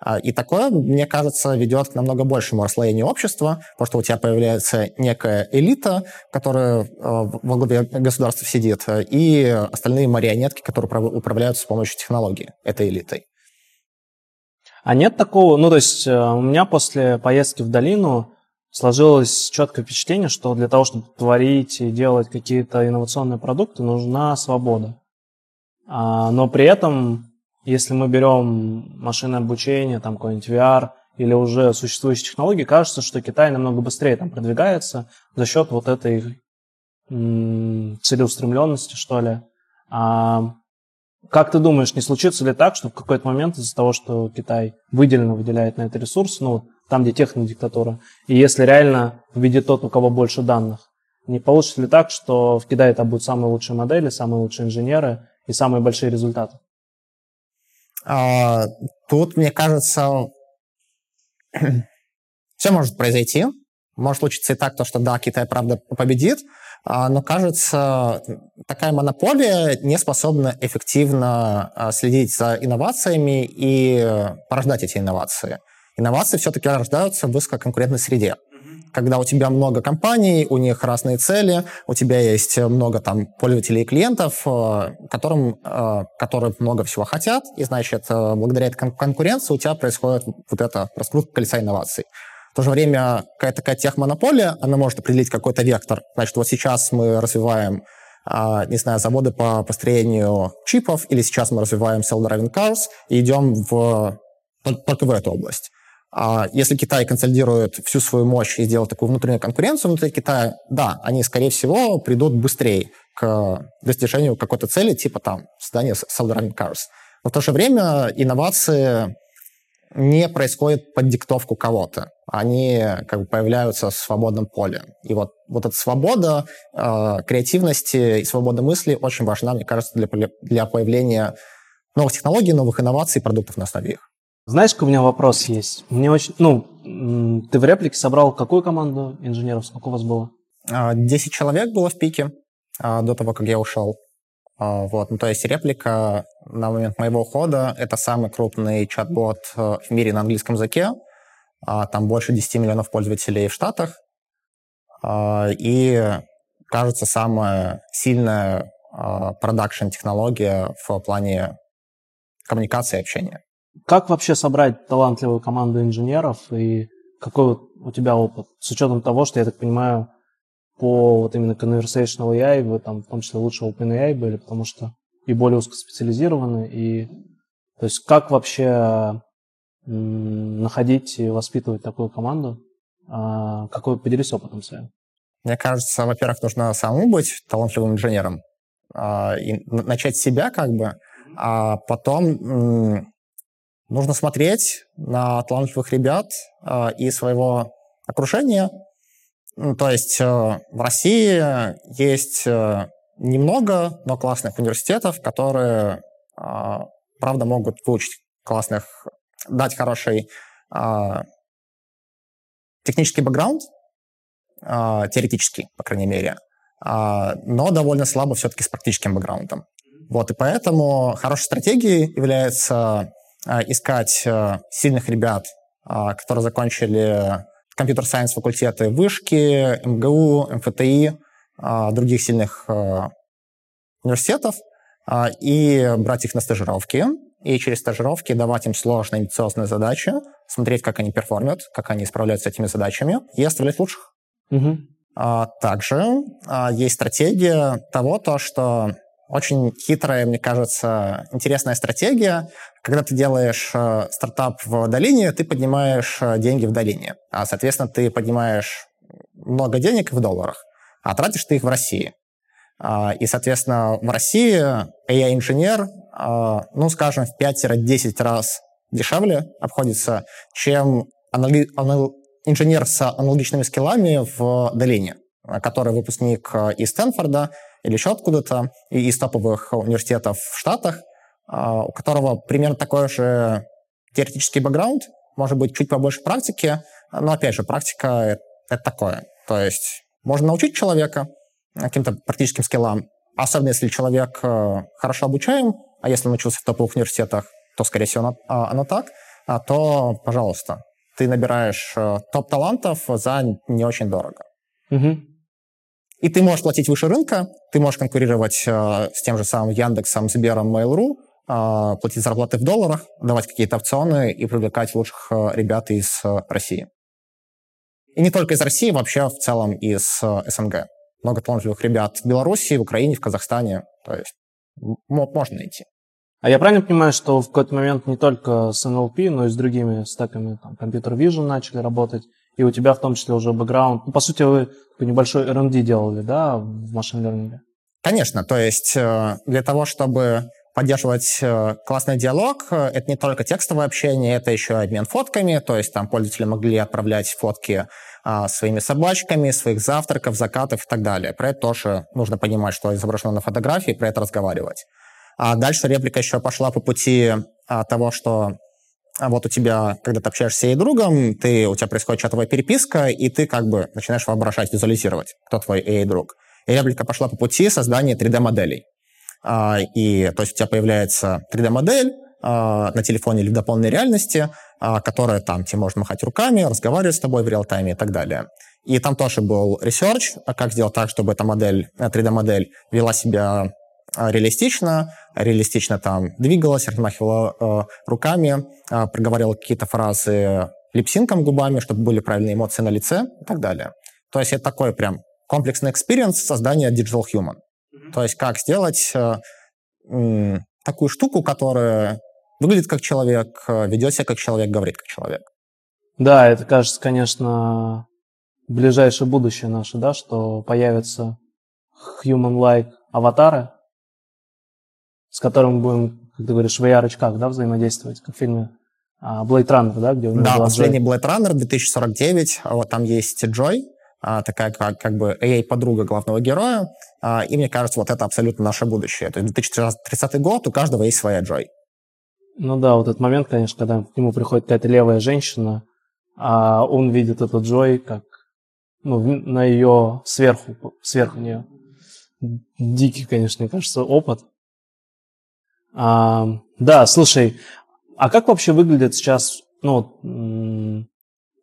А, и такое, мне кажется, ведет к намного большему расслоению общества, потому что у тебя появляется некая элита, которая а, во главе государства сидит, и остальные марионетки, которые управляются с помощью технологии этой элитой. А нет такого, ну то есть э, у меня после поездки в долину сложилось четкое впечатление, что для того, чтобы творить и делать какие-то инновационные продукты, нужна свобода. А, но при этом, если мы берем машинное обучение, там какой-нибудь VR или уже существующие технологии, кажется, что Китай намного быстрее там продвигается за счет вот этой целеустремленности, что ли. А как ты думаешь, не случится ли так, что в какой-то момент из-за того, что Китай выделенно выделяет на это ресурс, ну, там, где технодиктатура, и если реально победит тот, у кого больше данных, не получится ли так, что в Китае это будут самые лучшие модели, самые лучшие инженеры, и самые большие результаты? А, тут, мне кажется, все может произойти. Может случиться и так, то, что да, Китай, правда, победит, а, но, кажется, такая монополия не способна эффективно а, следить за инновациями и порождать эти инновации. Инновации все-таки рождаются в высококонкурентной среде когда у тебя много компаний, у них разные цели, у тебя есть много там пользователей и клиентов, э, которым, э, которые много всего хотят, и, значит, э, благодаря этой конкуренции у тебя происходит вот эта раскрутка колеса инноваций. В то же время какая-то такая техмонополия, она может определить какой-то вектор. Значит, вот сейчас мы развиваем не знаю, заводы по построению чипов, или сейчас мы развиваем self-driving cars и идем в, только в эту область. А если Китай консолидирует всю свою мощь и сделает такую внутреннюю конкуренцию внутри Китая, да, они, скорее всего, придут быстрее к достижению какой-то цели, типа там создания self-driving cars. Но в то же время инновации не происходят под диктовку кого-то. Они как бы появляются в свободном поле. И вот, вот эта свобода э, креативности и свобода мысли очень важна, мне кажется, для, для появления новых технологий, новых инноваций и продуктов на основе их. Знаешь, у меня вопрос есть? Мне очень... Ну, ты в реплике собрал какую команду инженеров? Сколько у вас было? А, десять человек было в пике а, до того, как я ушел. А, вот. Ну, то есть реплика на момент моего ухода — это самый крупный чат-бот э, в мире на английском языке. Там больше 10 миллионов пользователей в Штатах. И, кажется, самая сильная продакшн-технология в плане коммуникации и общения. Как вообще собрать талантливую команду инженеров и какой у тебя опыт? С учетом того, что, я так понимаю, по вот именно conversational AI вы там в том числе лучше OpenAI были, потому что и более узкоспециализированы, и то есть как вообще находить и воспитывать такую команду А, какой поделись опытом своим? Мне кажется, во-первых, нужно самому быть талантливым инженером а, и начать с себя как бы, а потом нужно смотреть на талантливых ребят а, и своего окружения. То есть э, в России есть э, немного, но классных университетов, которые, правда, могут выучить классных, дать хороший технический бэкграунд, а, теоретический, по крайней мере, а, но довольно слабо все-таки с практическим бэкграундом. Вот, и поэтому хорошей стратегией является искать сильных ребят, которые закончили компьютер-сайенс факультеты вышки, МГУ, МФТИ, других сильных университетов, и брать их на стажировки, и через стажировки давать им сложные амбициозные задачи, смотреть, как они перформят, как они справляются с этими задачами, и оставлять лучших. Угу. Также есть стратегия того, то, что очень хитрая, мне кажется, интересная стратегия. Когда ты делаешь э, стартап в долине, ты поднимаешь э, деньги в долине. А, соответственно, ты поднимаешь много денег в долларах, а тратишь ты их в России. А, и, соответственно, в России AI-инженер, а, ну, скажем, в 5-10 раз дешевле обходится, чем инженер с аналогичными скиллами в долине, который выпускник из Стэнфорда или еще откуда-то, из топовых университетов в Штатах, а, у которого примерно такой же теоретический бэкграунд, может быть, чуть побольше практики, но, опять же, практика — это такое. То есть можно научить человека каким-то практическим скиллам, особенно если человек э, хорошо обучаем, а если он учился в топовых университетах, то, скорее всего, оно, а, оно так, а, то, пожалуйста, ты набираешь э, топ-талантов за не очень дорого. Угу. И ты можешь платить выше рынка, ты можешь конкурировать э, с тем же самым Яндексом, Сбером, Mail.ru, э, платить зарплаты в долларах, давать какие-то опционы и привлекать лучших э, ребят из э, России. И не только из России, вообще в целом из э, СНГ. Много талантливых ребят в Беларуси, в Украине, в Казахстане. То есть можно найти. А я правильно понимаю, что в какой-то момент не только с NLP, но и с другими стеками, там, Computer Vision начали работать, и у тебя в том числе уже бэкграунд. Ну, по сути, вы небольшой R&D делали, да, в машин learning? Конечно, то есть э, для того, чтобы поддерживать э, классный диалог, э, это не только текстовое общение, это еще обмен фотками, то есть там пользователи могли отправлять фотки а, своими собачками, своих завтраков, закатов и так далее. Про это тоже нужно понимать, что изображено на фотографии, про это разговаривать. А дальше реплика еще пошла по пути а, того, что вот у тебя, когда ты общаешься с ей другом, ты, у тебя происходит чатовая переписка, и ты как бы начинаешь воображать, визуализировать, кто твой AI друг. И реплика пошла по пути создания 3D-моделей. А, и то есть у тебя появляется 3D-модель а, на телефоне или в дополненной реальности, а, которая там тебе может махать руками, разговаривать с тобой в real-time е и так далее. И там тоже был research, как сделать так, чтобы эта модель, 3D-модель вела себя а, реалистично, реалистично там двигалась, размахивала э, руками, э, проговаривала какие-то фразы lip sync ом губами, чтобы были правильные эмоции на лице и так далее. То есть это такой прям комплексный experience создания digital human. Mm-hmm. То есть как сделать э, э, такую штуку, которая выглядит как человек, ведет себя как человек, говорит как человек. Да, это кажется, конечно, ближайшее будущее наше, да, что появятся human-like аватары, с которым мы будем, как ты говоришь, в AR-очках, да, взаимодействовать, как в фильме а, Blade Runner, да, где у него Да, последний Blade Runner 2049, вот там есть Джой, а, такая как, как бы AI-подруга главного героя, а, и мне кажется, вот это абсолютно наше будущее. То есть 2030 год, у каждого есть своя Джой. Ну да, вот этот момент, конечно, когда к нему приходит какая-то левая женщина, а он видит этот Джой как ну, на ее сверху, сверху нее. Дикий, конечно, мне кажется, опыт. А, да, слушай, а как вообще выглядит сейчас ну,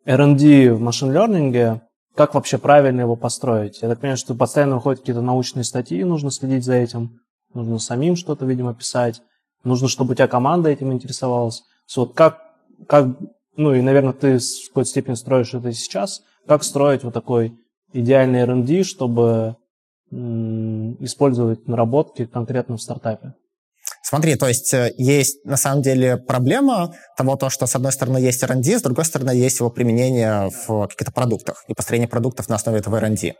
R&D в машин learning? Как вообще правильно его построить? Я так понимаю, что постоянно выходят какие-то научные статьи, нужно следить за этим, нужно самим что-то, видимо, писать, нужно, чтобы у тебя команда этим интересовалась. Вот как, как, ну и, наверное, ты в какой-то степени строишь это сейчас, как строить вот такой идеальный R&D, чтобы использовать наработки конкретно в стартапе? Смотри, то есть э, есть на самом деле проблема того, то, что с одной стороны есть R&D, с другой стороны есть его применение в каких-то продуктах и построение продуктов на основе этого R&D.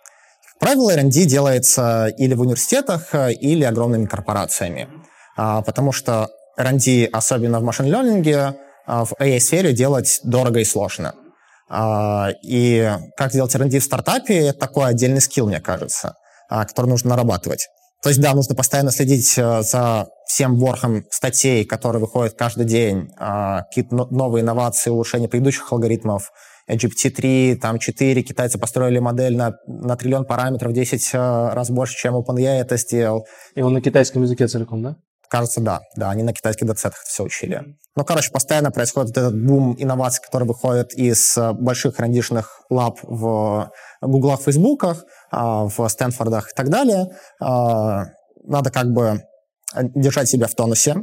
Правило, R&D делается или в университетах, э, или огромными корпорациями, а, потому что R&D, особенно в машин-лернинге, а, в AI-сфере делать дорого и сложно. А, и как делать R&D в стартапе, это такой отдельный скилл, мне кажется, который нужно нарабатывать. То есть, да, нужно постоянно следить э, за всем ворхом статей, которые выходят каждый день, а, какие-то новые инновации, улучшения предыдущих алгоритмов, GPT-3, там 4, китайцы построили модель на, на триллион параметров, 10 э, раз больше, чем OpenAI это сделал. И он на китайском языке целиком, да? Кажется, да. Да, они на китайских датсетах все учили. Ну, короче, постоянно происходит этот бум инноваций, которые выходят из э, больших рандишных лаб в гуглах, фейсбуках, а, в Стэнфордах и так далее. А, надо как бы держать себя в тонусе.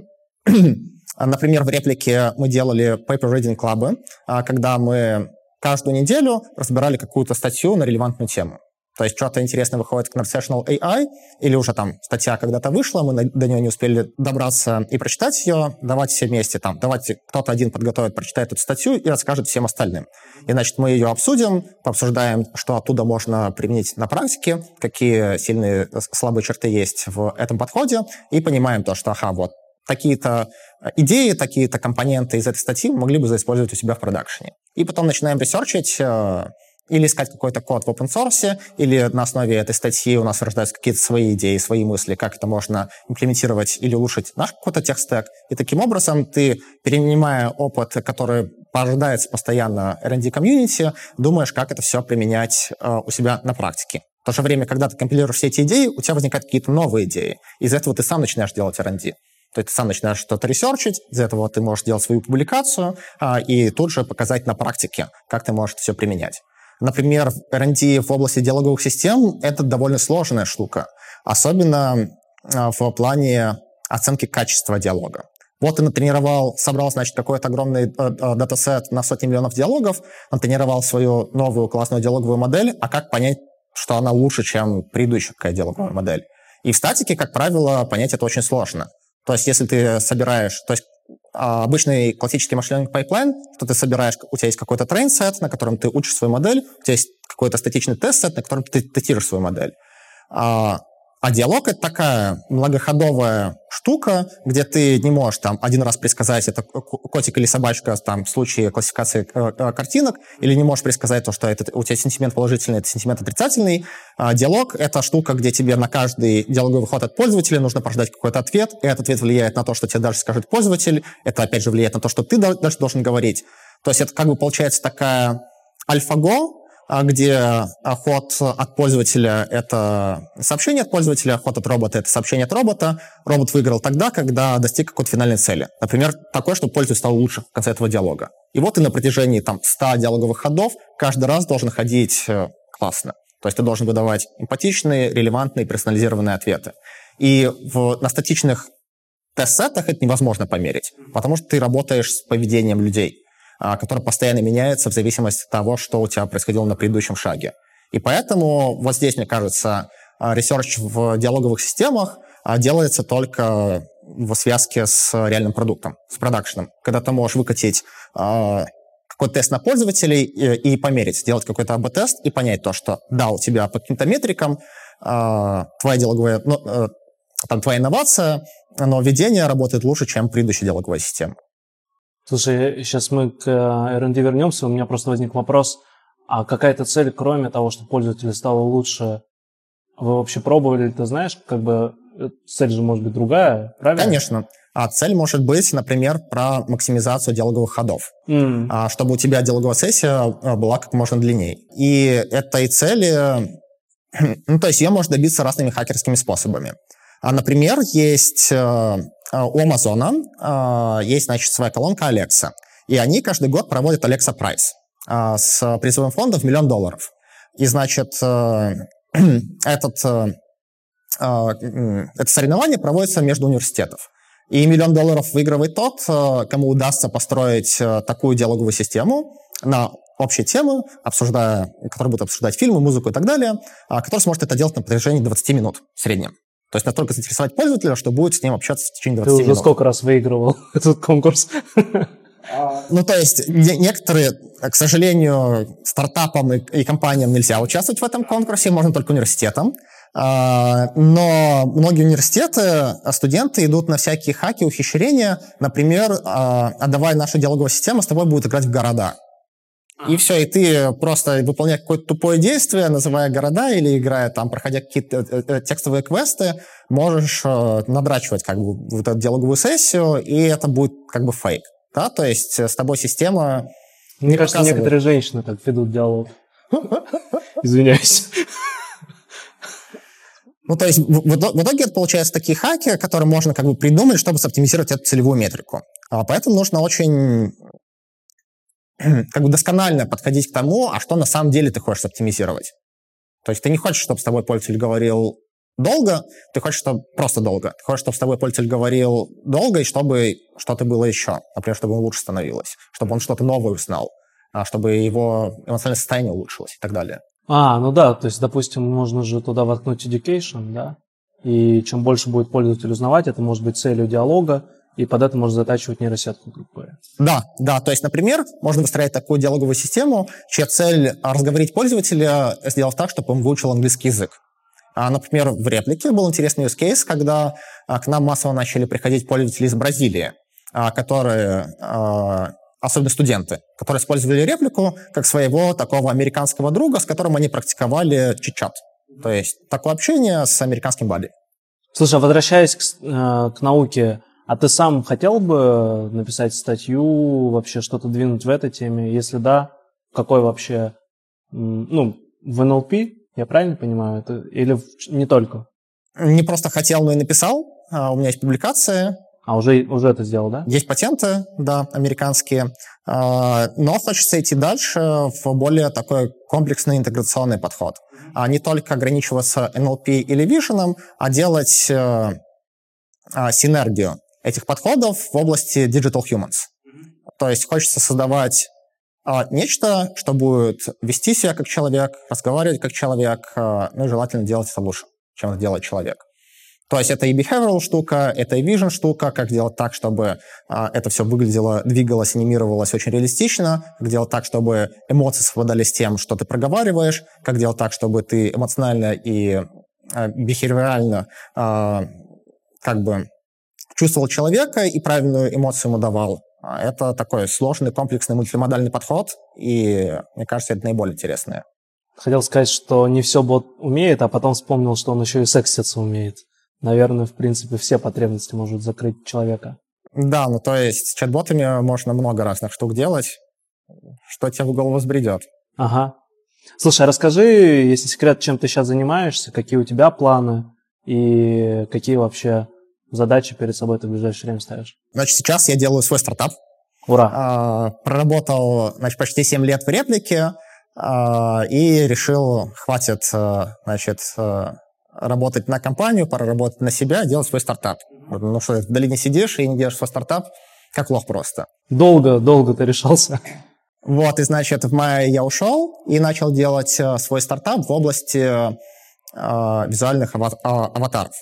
Например, в реплике мы делали paper reading клабы, а, когда мы каждую неделю разбирали какую-то статью на релевантную тему. То есть что-то интересное выходит в Conversational AI, или уже там статья когда-то вышла, мы до нее не успели добраться и прочитать ее, давайте все вместе там, давайте кто-то один подготовит, прочитает эту статью и расскажет всем остальным. И, значит, мы ее обсудим, пообсуждаем, что оттуда можно применить на практике, какие сильные, слабые черты есть в этом подходе, и понимаем то, что, ага, вот такие-то идеи, такие-то компоненты из этой статьи могли бы заиспользовать у себя в продакшене. И потом начинаем ресерчить, э, или искать какой-то код в open source, или на основе этой статьи у нас рождаются какие-то свои идеи, свои мысли, как это можно имплементировать или улучшить наш какой-то текст-стек. И таким образом ты, перенимая опыт, который порождается постоянно R&D комьюнити, думаешь, как это все применять э, у себя на практике. В то же время, когда ты компилируешь все эти идеи, у тебя возникают какие-то новые идеи. Из этого ты сам начинаешь делать R&D. То есть ты сам начинаешь что-то ресерчить, из этого ты можешь делать свою публикацию а, и тут же показать на практике, как ты можешь все применять. Например, R&D в области диалоговых систем — это довольно сложная штука, особенно а, в плане оценки качества диалога. Вот ты натренировал, собрал, значит, какой-то огромный э, э, датасет на сотни миллионов диалогов, натренировал свою новую классную диалоговую модель, а как понять, что она лучше, чем предыдущая какая диалоговая модель? И в статике, как правило, понять это очень сложно. То есть, если ты собираешь, то есть а, обычный классический machine pipeline, что ты собираешь, у тебя есть какой-то train set, на котором ты учишь свою модель, у тебя есть какой-то статичный test set, на котором ты тестируешь свою модель. А, а диалог — это такая многоходовая штука, где ты не можешь там один раз предсказать, это котик или собачка там, в случае классификации э, э, картинок, или не можешь предсказать то, что это, у тебя sentiment положительный, это sentiment отрицательный. А диалог — это штука, где тебе на каждый диалоговый выход от пользователя нужно прождать какой-то ответ, и этот ответ влияет на то, что тебе дальше скажет пользователь, это опять же влияет на то, что ты дальше должен говорить. То есть это как бы получается такая альфа-го, где ход от пользователя — это сообщение от пользователя, ход от робота — это сообщение от робота. Робот выиграл тогда, когда достиг какой-то финальной цели. Например, такое, чтобы пользователь стал лучше в конце этого диалога. И вот ты на протяжении там, 100 диалоговых ходов каждый раз должен ходить э, классно. То есть ты должен выдавать эмпатичные, релевантные, персонализированные ответы. И в, на статичных тест-сетах это невозможно померить, потому что ты работаешь с поведением людей. А, который постоянно меняется в зависимости от того, что у тебя происходило на предыдущем шаге. И поэтому вот здесь, мне кажется, а, research в диалоговых системах а, делается только в связке с реальным продуктом, с продакшеном. Когда ты можешь выкатить какой-то тест на пользователей и, и померить, сделать какой-то АБ-тест и понять то, что да, у тебя по каким-то метрикам твоя диалоговая, ну, э, там, твоя инновация, но введение работает лучше, чем предыдущая диалоговая система. Слушай, сейчас мы к R&D э, вернемся. У меня просто возник вопрос. А какая-то цель, кроме того, что пользователю стало лучше, вы вообще пробовали, ты знаешь, как бы э, цель же может быть другая, правильно? Конечно. А цель может быть, например, про максимизацию диалоговых ходов, mm. чтобы у тебя диалоговая сессия э, была как можно длиннее. И этой цели, ну, то есть ее можно добиться разными хакерскими способами. А, например, есть а, у Амазона а, есть, значит, своя колонка Alexa. И они каждый год проводят Alexa Prize а, с призовым фондом в миллион долларов. И, значит, э, этот, э, это соревнование проводится между университетов. И миллион долларов выигрывает тот, э, кому удастся построить такую диалоговую систему на общие темы, обсуждая, которые будут обсуждать фильмы, музыку и так далее, который сможет это делать на протяжении 20 минут в среднем. То есть настолько заинтересовать пользователя, что будет с ним общаться в течение 20 Ты минут. уже сколько раз выигрывал этот конкурс? Ну, то есть не- некоторые, к сожалению, стартапам и, и компаниям нельзя участвовать в этом конкурсе, можно только университетам. А, Но многие университеты, а, студенты идут на всякие хаки, ухищрения. Например, а, отдавая нашу диалоговую систему, с тобой будут играть в города. И все, и ты просто выполняя какое-то тупое действие, называя города или играя там, проходя какие-то э, э, текстовые квесты, можешь э, надрачивать как бы вот эту диалоговую сессию, и это будет как бы фейк. Да? То есть с тобой система... Мне кажется, показывает. некоторые женщины так ведут диалог. Извиняюсь. Ну, то есть в, в итог- в итоге это получаются такие хаки, которые можно как бы придумать, чтобы соптимизировать эту целевую метрику. А поэтому нужно очень как бы досконально подходить к тому, а что на самом деле ты хочешь оптимизировать. То есть ты не хочешь, чтобы с тобой пользователь говорил долго, ты хочешь, чтобы просто долго. Ты хочешь, чтобы с тобой пользователь говорил долго, и чтобы что-то было еще. Например, чтобы он лучше становилось, чтобы он что-то новое узнал, а чтобы его эмоциональное состояние улучшилось и так далее. А, ну да, то есть, допустим, можно же туда воткнуть education, да? И чем больше будет пользователь узнавать, это может быть целью диалога, и под это можно затачивать нейросетку, грубо говоря. Да, да, то есть, например, можно выстроить такую диалоговую систему, чья цель разговорить пользователя, сделав так, чтобы он выучил английский язык. А, Например, в реплике был интересный use case, когда а, к нам массово начали приходить пользователи из Бразилии, а, которые, а, особенно студенты, которые использовали реплику как своего такого американского друга, с которым они практиковали чит-чат. То есть такое общение с американским бади. Слушай, а возвращаясь к, э, к науке, а ты сам хотел бы написать статью, вообще что-то двинуть в этой теме? Если да, какой вообще, ну, в НЛП, я правильно понимаю, это, или в- не только? Не просто хотел, но и написал. А, У меня есть публикация, А, уже, уже это сделал, да? Есть патенты, да, американские, а, но хочется идти дальше в более такой комплексный интеграционный подход. А не только ограничиваться NLP или Vision, а делать э, а, синергию этих подходов в области Digital Humans. То есть хочется создавать а, нечто, что будет вести себя как человек, разговаривать как человек, а, ну и желательно делать это лучше, чем это делает человек. То есть это и behavioral штука, это и vision штука, как делать так, чтобы а, это все выглядело, двигалось, анимировалось очень реалистично, как делать так, чтобы эмоции совпадали с тем, что ты проговариваешь, как делать так, чтобы ты эмоционально и а, бихевиорально а, как бы чувствовал человека и правильную эмоцию ему давал. А, Это такой сложный, комплексный, мультимодальный подход, и мне кажется, это наиболее интересное. Хотел сказать, что не все бот умеет, а потом вспомнил, что он еще и секситься умеет. Наверное, в принципе, все потребности может закрыть человека. Да, ну то есть с чат-ботами можно много разных штук делать, что тебе в голову взбредет. Ага. Слушай, а расскажи, если секрет, чем ты сейчас занимаешься, какие у тебя планы и какие вообще задачи перед собой ты в ближайшее время ставишь? Значит, сейчас я делаю свой стартап. Ура! А, Проработал, значит, почти 7 лет в реплике а, и решил, хватит, а, значит, а, работать на компанию, пора работать на себя, делать свой стартап. Ну что, в долине сидишь и не делаешь свой стартап, как лох просто. Долго, долго ты решался. Вот, и, значит, в мае я ушел и начал делать э, свой стартап в области э, визуальных а, аватаров.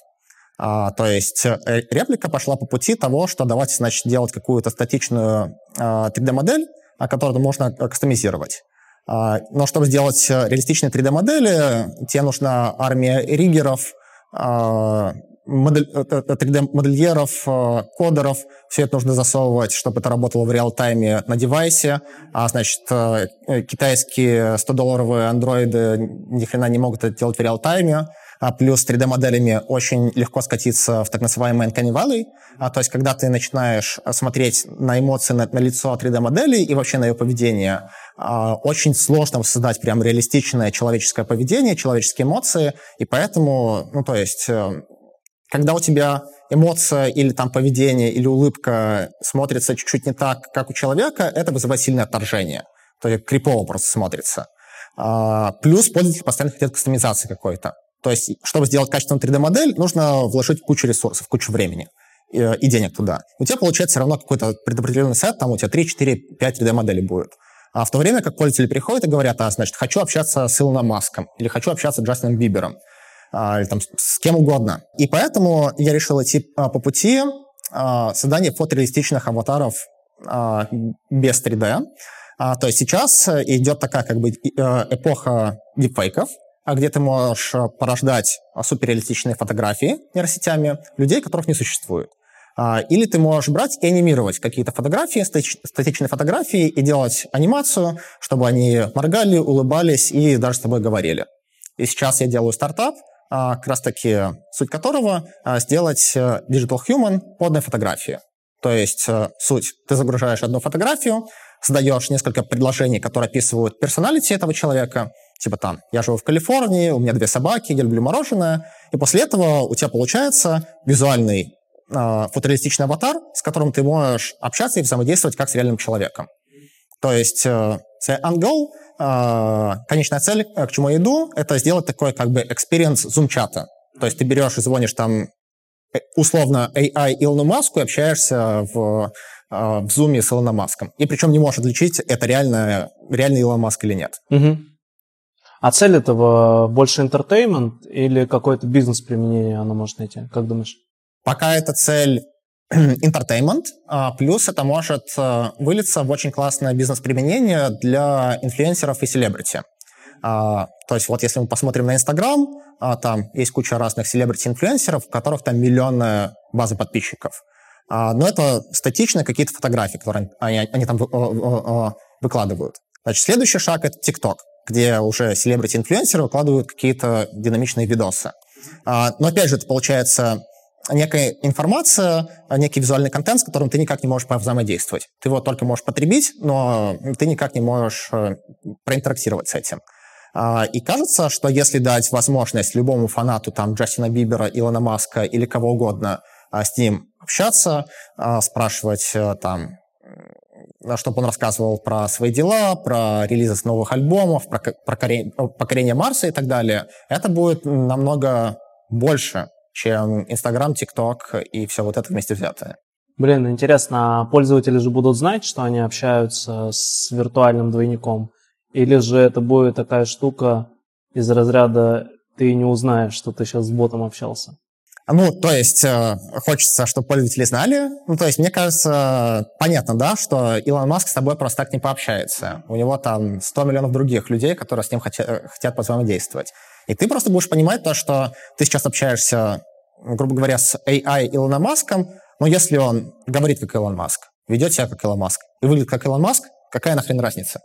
А, то есть э, реплика пошла по пути того, что давайте, значит, делать какую-то статичную э, 3D-модель, а, которую можно э, кастомизировать. А, но чтобы сделать э, реалистичные 3D-модели, тебе нужна армия риггеров, а, модель- э, э, 3D-модельеров, э, кодеров. Все это нужно засовывать, чтобы это работало в реал-тайме на девайсе. А, значит, китайские 100-долларовые андроиды ни хрена не могут это делать в реал-тайме. А плюс 3D-моделями очень легко скатиться в так называемый Uncanny. А, то есть, когда ты начинаешь э, смотреть на эмоции, на, на лицо 3D-модели и вообще на ее поведение, а, очень сложно создать прям реалистичное человеческое поведение, человеческие эмоции. И поэтому, ну, то есть, э, когда у тебя эмоция или там поведение или улыбка смотрится чуть-чуть не так, как у человека, это вызывает сильное отторжение. То есть крипово просто смотрится. А, плюс пользователи постоянно хотят кастомизации какой-то. То есть, чтобы сделать качественную 3D-модель, нужно вложить кучу ресурсов, кучу времени э, и денег туда. У тебя получается все равно какой-то предопределенный сет, там у тебя 3, 4, 5 3D-моделей будет. А в то время как пользователи приходят и говорят, а, значит, хочу общаться с Илоном Маском или хочу общаться с Джастином Бибером. или там с кем угодно. И поэтому я решил идти по пути создания фотореалистичных аватаров без 3D. То есть сейчас идет такая как бы эпоха дипфейков, где ты можешь порождать суперреалистичные фотографии нейросетями людей, которых не существует. А, или ты можешь брать и анимировать какие-то фотографии, статичные фотографии, и делать анимацию, чтобы они моргали, улыбались и даже с тобой говорили. И сейчас я делаю стартап, а, как раз-таки суть которого а, сделать э, Digital Human подной фотографии. То есть э, суть, ты загружаешь одну фотографию, создаешь несколько предложений, которые описывают персоналити этого человека, типа там, я живу в Калифорнии, у меня две собаки, я люблю мороженое, и после этого у тебя получается визуальный э, фотореалистичный аватар, с которым ты можешь общаться и взаимодействовать как с реальным человеком. То есть э, goal, э, конечная цель, э, к чему я иду, это сделать такой как бы experience зум-чата. То есть ты берешь и звонишь там э, условно AI Илону Маску и общаешься в, э, в зуме с Илоном Маском. И причем не можешь отличить, это реально, реальный Илон Маск или нет. Угу. А цель этого больше entertainment или какое-то бизнес-применение она может найти? Как думаешь? Пока эта цель entertainment, а, плюс это может э, вылиться в очень классное бизнес-применение для инфлюенсеров и селебрити. А, то есть вот если мы посмотрим на Инстаграм, а, там есть куча разных селебрити-инфлюенсеров, у которых там миллионная база подписчиков. Но это статичные какие-то фотографии, которые они, они там выкладывают. Значит, следующий шаг — это TikTok, где уже селебрити-инфлюенсеры выкладывают какие-то динамичные видосы. Но опять же, это получается некая информация, некий визуальный контент, с которым ты никак не можешь взаимодействовать. Ты его только можешь потребить, но ты никак не можешь э, проинтерактировать с этим. А, и кажется, что если дать возможность любому фанату там Джастина Бибера, Илона Маска или кого угодно а, с ним общаться, а, спрашивать э, там, чтобы он рассказывал про свои дела, про релизы новых альбомов, про покорение Марса и так далее, это будет намного больше, чем Инстаграм, ТикТок и все вот это вместе взятое. Блин, интересно, а пользователи же будут знать, что они общаются с виртуальным двойником? Или же это будет такая штука из разряда «ты не узнаешь, что ты сейчас с ботом общался»? Ну, то есть э, хочется, чтобы пользователи знали. Ну, то есть мне кажется, понятно, да, что Илон Маск с тобой просто так не пообщается. У него там 100 миллионов других людей, которые с ним хотят, хотят взаимодействовать. И ты просто будешь понимать то, что ты сейчас общаешься, грубо говоря, с AI Илоном Маском, но если он говорит как Илон Маск, ведет себя как Илон Маск и выглядит как Илон Маск, какая нахрен разница?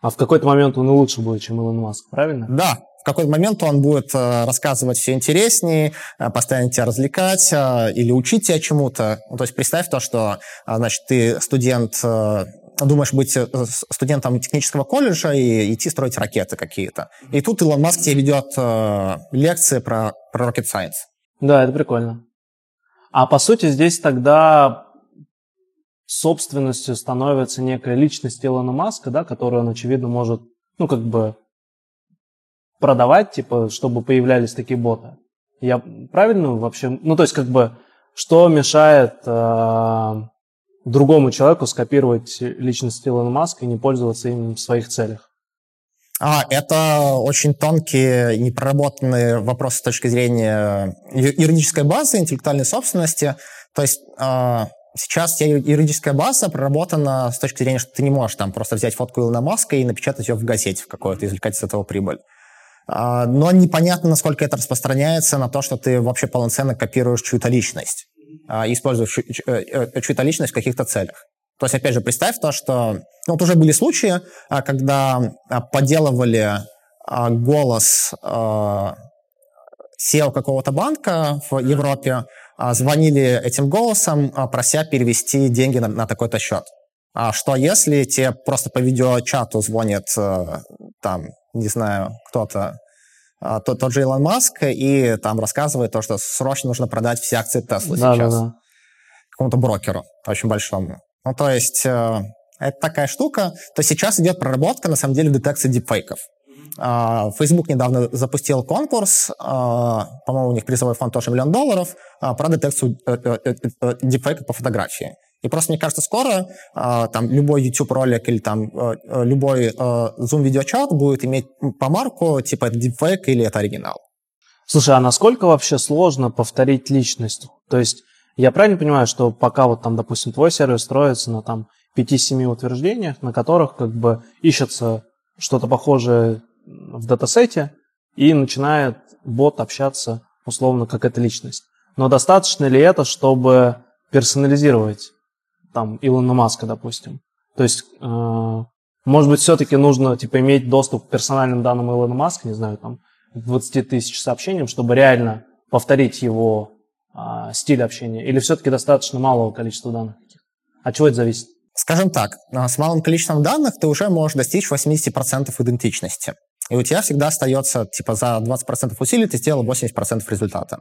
А в какой-то момент он и лучше будет, чем Илон Маск, правильно? Да, какой-то момент он будет э, рассказывать все интереснее, э, постоянно тебя развлекать э, или учить тебя чему-то. Ну, то есть представь то, что значит, ты студент думаешь быть студентом технического колледжа и идти строить ракеты какие-то. И тут Илон Маск тебе ведет лекции про, про rocket science. Да, это прикольно. А по сути здесь тогда собственностью становится некая личность Илона Маска, да, которую он, очевидно, может, ну, как бы продавать, типа, чтобы появлялись такие боты. Я правильно вообще... Ну, то есть, как бы, что мешает э, другому человеку скопировать личность Илона Маска и не пользоваться им в своих целях? А, это очень тонкие, непроработанные вопросы с точки зрения юридической базы, интеллектуальной собственности. То есть а, сейчас юридическая база проработана с точки зрения, что ты не можешь там просто взять фотку Илона Маска и напечатать ее в газете в какой-то, извлекать из этого прибыль. А, но непонятно, насколько это распространяется на то, что ты вообще полноценно копируешь чью-то личность. А, используя э, э, чью-то личность в каких-то целях. То есть, опять же, представь то, что... Ну, вот уже были случаи, а, когда подделывали голос SEO какого-то банка в Европе, звонили этим голосом, прося перевести деньги на, на такой-то счет. А что если тебе просто по видеочату звонит там, не знаю, кто-то а, тот, тот же Илон Маск и там рассказывает то, что срочно нужно продать все акции Теслы да, сейчас. Да, да. Какому-то брокеру очень большому. Ну, то есть э, это такая штука. То сейчас идет проработка, на самом деле, детекции дипфейков. Uh, Facebook недавно запустил конкурс, uh, по-моему, у них призовой фонд тоже миллион долларов, про детекцию дипфейка по фотографии. И просто, мне кажется, скоро э, там любой YouTube-ролик или там э, э любой э, Zoom-видеочат будет иметь помарку, типа это deepfake или это оригинал. Слушай, а насколько вообще сложно повторить личность? То есть я правильно понимаю, что пока вот там, допустим, твой сервис строится на там 5-7 утверждениях, на которых как бы ищется что-то похожее в датасете, и начинает бот общаться условно как эта личность. Но достаточно ли это, чтобы персонализировать там Илона Маска, допустим? То есть, э, может быть, все-таки нужно типа иметь доступ к персональным данным Илона Маска, не знаю, там 20 тысяч сообщениям, чтобы реально повторить его э, стиль общения? Или все-таки достаточно малого количества данных? От чего это зависит? Скажем так, а, с малым количеством данных ты уже можешь достичь 80% идентичности. И у тебя всегда остается, типа, за 20% усилий ты сделал 80% результата.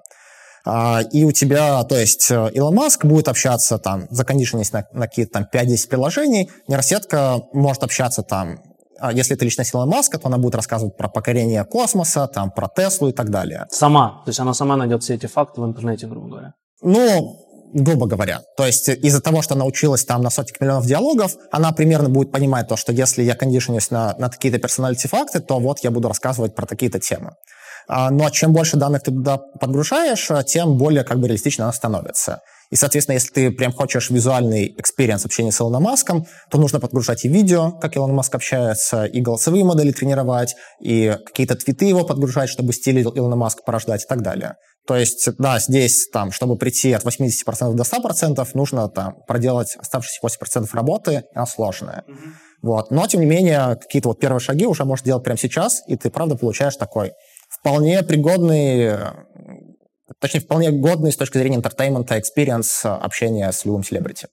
А, и у тебя, то есть, э, Илон Маск будет общаться там, закондишенись на, на какие-то там 5-10 приложений, нейросетка может общаться там, а если это личность Илона Маска, то она будет рассказывать про покорение космоса, там, про Теслу и так далее. Сама, то есть она сама найдет все эти факты в интернете, грубо говоря. Ну, грубо говоря. То есть из-за того, что она училась там на сотни миллионов диалогов, она примерно будет понимать то, что если я кондишнюсь на, на какие-то personality факты, то вот я буду рассказывать про такие-то темы. А, но чем больше данных ты туда подгружаешь, тем более как бы реалистично она становится. И, соответственно, если ты прям хочешь визуальный experience общения с Илоном Маском, то нужно подгружать и видео, как Илон Маск общается, и голосовые модели тренировать, и какие-то твиты его подгружать, чтобы стиль Илона Маска порождать и так далее. То есть, да, здесь, там, чтобы прийти от 80% до 100%, нужно там, проделать оставшиеся 80% работы, она сложная. Mm-hmm. Вот. Но, тем не менее, какие-то вот первые шаги уже можешь делать прямо сейчас, и ты, правда, получаешь такой вполне пригодный, точнее, вполне годный с точки зрения интертеймента experience общения с любым celebrity.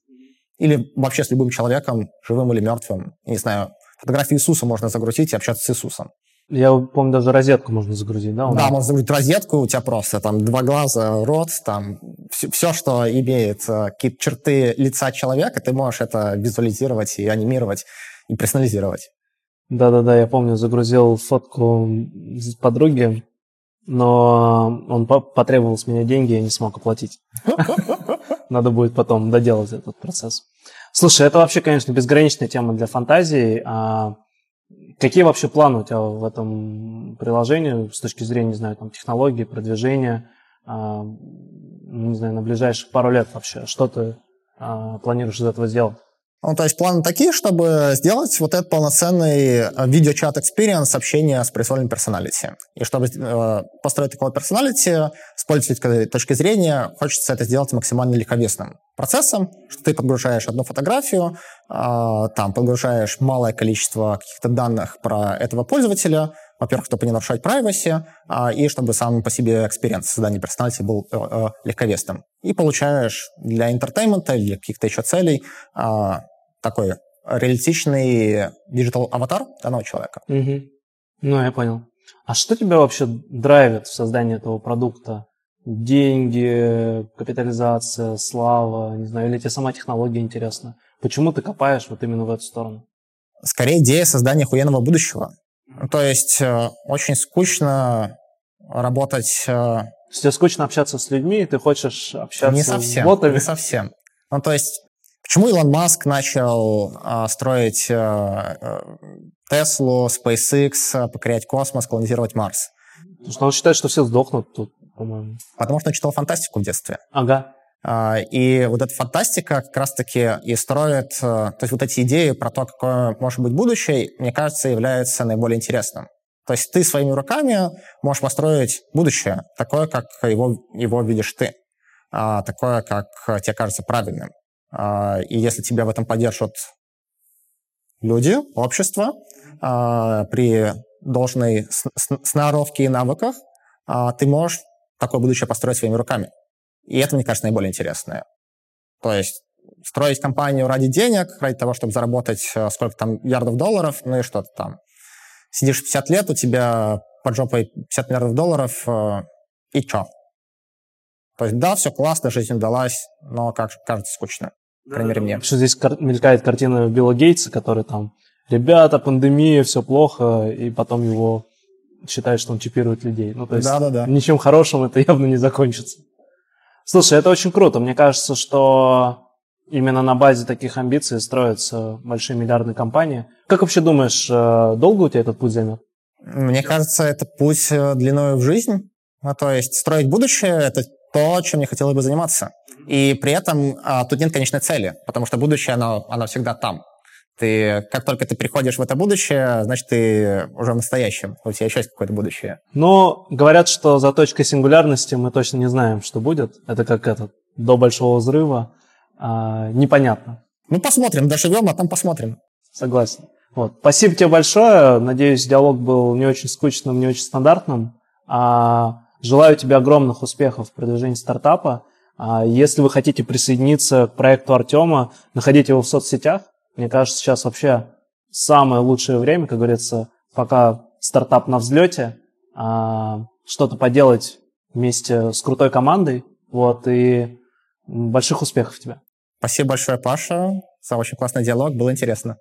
Или вообще с любым человеком, живым или мертвым. Не знаю, фотографии Иисуса можно загрузить и общаться с Иисусом. Я помню, даже розетку можно загрузить, да? Да, можно загрузить розетку, у тебя просто там два глаза, рот, там все, все что имеет э, какие-то черты лица человека, ты можешь это визуализировать и анимировать, и персонализировать. Да-да-да, я помню, загрузил фотку подруги, но он потребовал с меня деньги, я не смог оплатить. Надо будет потом доделать этот процесс. Слушай, это вообще, конечно, безграничная тема для фантазии. А Какие вообще планы у тебя в этом приложении с точки зрения, не знаю, там, технологий, продвижения, а, не знаю, на ближайших пару лет вообще? Что ты а, планируешь из этого сделать? Ну, то есть планы такие, чтобы сделать вот этот полноценный э, видеочат experience общения с присвоенным персоналити. И чтобы э, построить такого персоналити, с пользовательской точки зрения, хочется это сделать максимально легковесным процессом, что ты подгружаешь одну фотографию, э, там подгружаешь малое количество каких-то данных про этого пользователя, во-первых, чтобы не нарушать privacy, а, и чтобы сам по себе experience создания personality был э, э, легковесным. И получаешь для интертеймента или каких-то еще целей э, такой реалистичный digital аватар данного человека. Угу. Ну, я понял. А что тебя вообще драйвит в создании этого продукта? Деньги, капитализация, слава, не знаю, или тебе сама технология интересна? Почему ты копаешь вот именно в эту сторону? Скорее идея создания охуенного будущего. То есть э, очень скучно работать... Э, тебе скучно общаться с людьми, ты хочешь общаться не совсем, с ботами? Не совсем. Ну, то есть Почему Илон Маск начал а, строить а, Теслу, SpaceX, покорять космос, колонизировать Марс? Потому что он считает, что все сдохнут тут, по-моему. Потому что он читал фантастику в детстве. Ага. А, и вот эта фантастика как раз-таки и строит, то есть вот эти идеи про то, какое может быть будущее, мне кажется, является наиболее интересным. То есть ты своими руками можешь построить будущее, такое, как его, его видишь ты, такое, как тебе кажется правильным. А, и если тебя в этом поддержат люди, общество, а, при должной сноровке и навыках, а, ты можешь такое будущее построить своими руками. И это, мне кажется, наиболее интересное. То есть строить компанию ради денег, ради того, чтобы заработать сколько там ярдов долларов, ну и что-то там. Сидишь 50 лет, у тебя под жопой 50 миллиардов долларов, и чё? То есть да, все классно, жизнь удалась, но, как кажется, скучно по крайней мере, мне. Что здесь кар- мелькает картина Билла Гейтса, который там, ребята, пандемия, все плохо, и потом его считает, что он чипирует людей. Ну, то есть да, да, да. ничем хорошим это явно не закончится. Слушай, это очень круто. Мне кажется, что именно на базе таких амбиций строятся большие миллиардные компании. Как вообще думаешь, э, долго у тебя этот путь займет? Мне кажется, это путь э, длиной в жизнь. Ну, то есть строить будущее — это то, чем я хотел бы заниматься. И при этом а, тут нет конечной цели, потому что будущее, оно, оно всегда там. Ты, как только ты приходишь в это будущее, значит, ты уже в настоящем. У тебя еще есть какое-то будущее. Но говорят, что за точкой сингулярности мы точно не знаем, что будет. Это как этот, до большого взрыва. А, непонятно. Ну, посмотрим, доживем, а там посмотрим. Согласен. Вот. Спасибо тебе большое. Надеюсь, диалог был не очень скучным, не очень стандартным. А, желаю тебе огромных успехов в продвижении стартапа. А, если вы хотите присоединиться к проекту Артема, находите его в соцсетях. Мне кажется, сейчас вообще самое лучшее время, как говорится, пока стартап на взлете, а, что-то поделать вместе с крутой командой. Вот, и больших успехов тебе. Спасибо большое, Паша, за очень классный диалог, было интересно.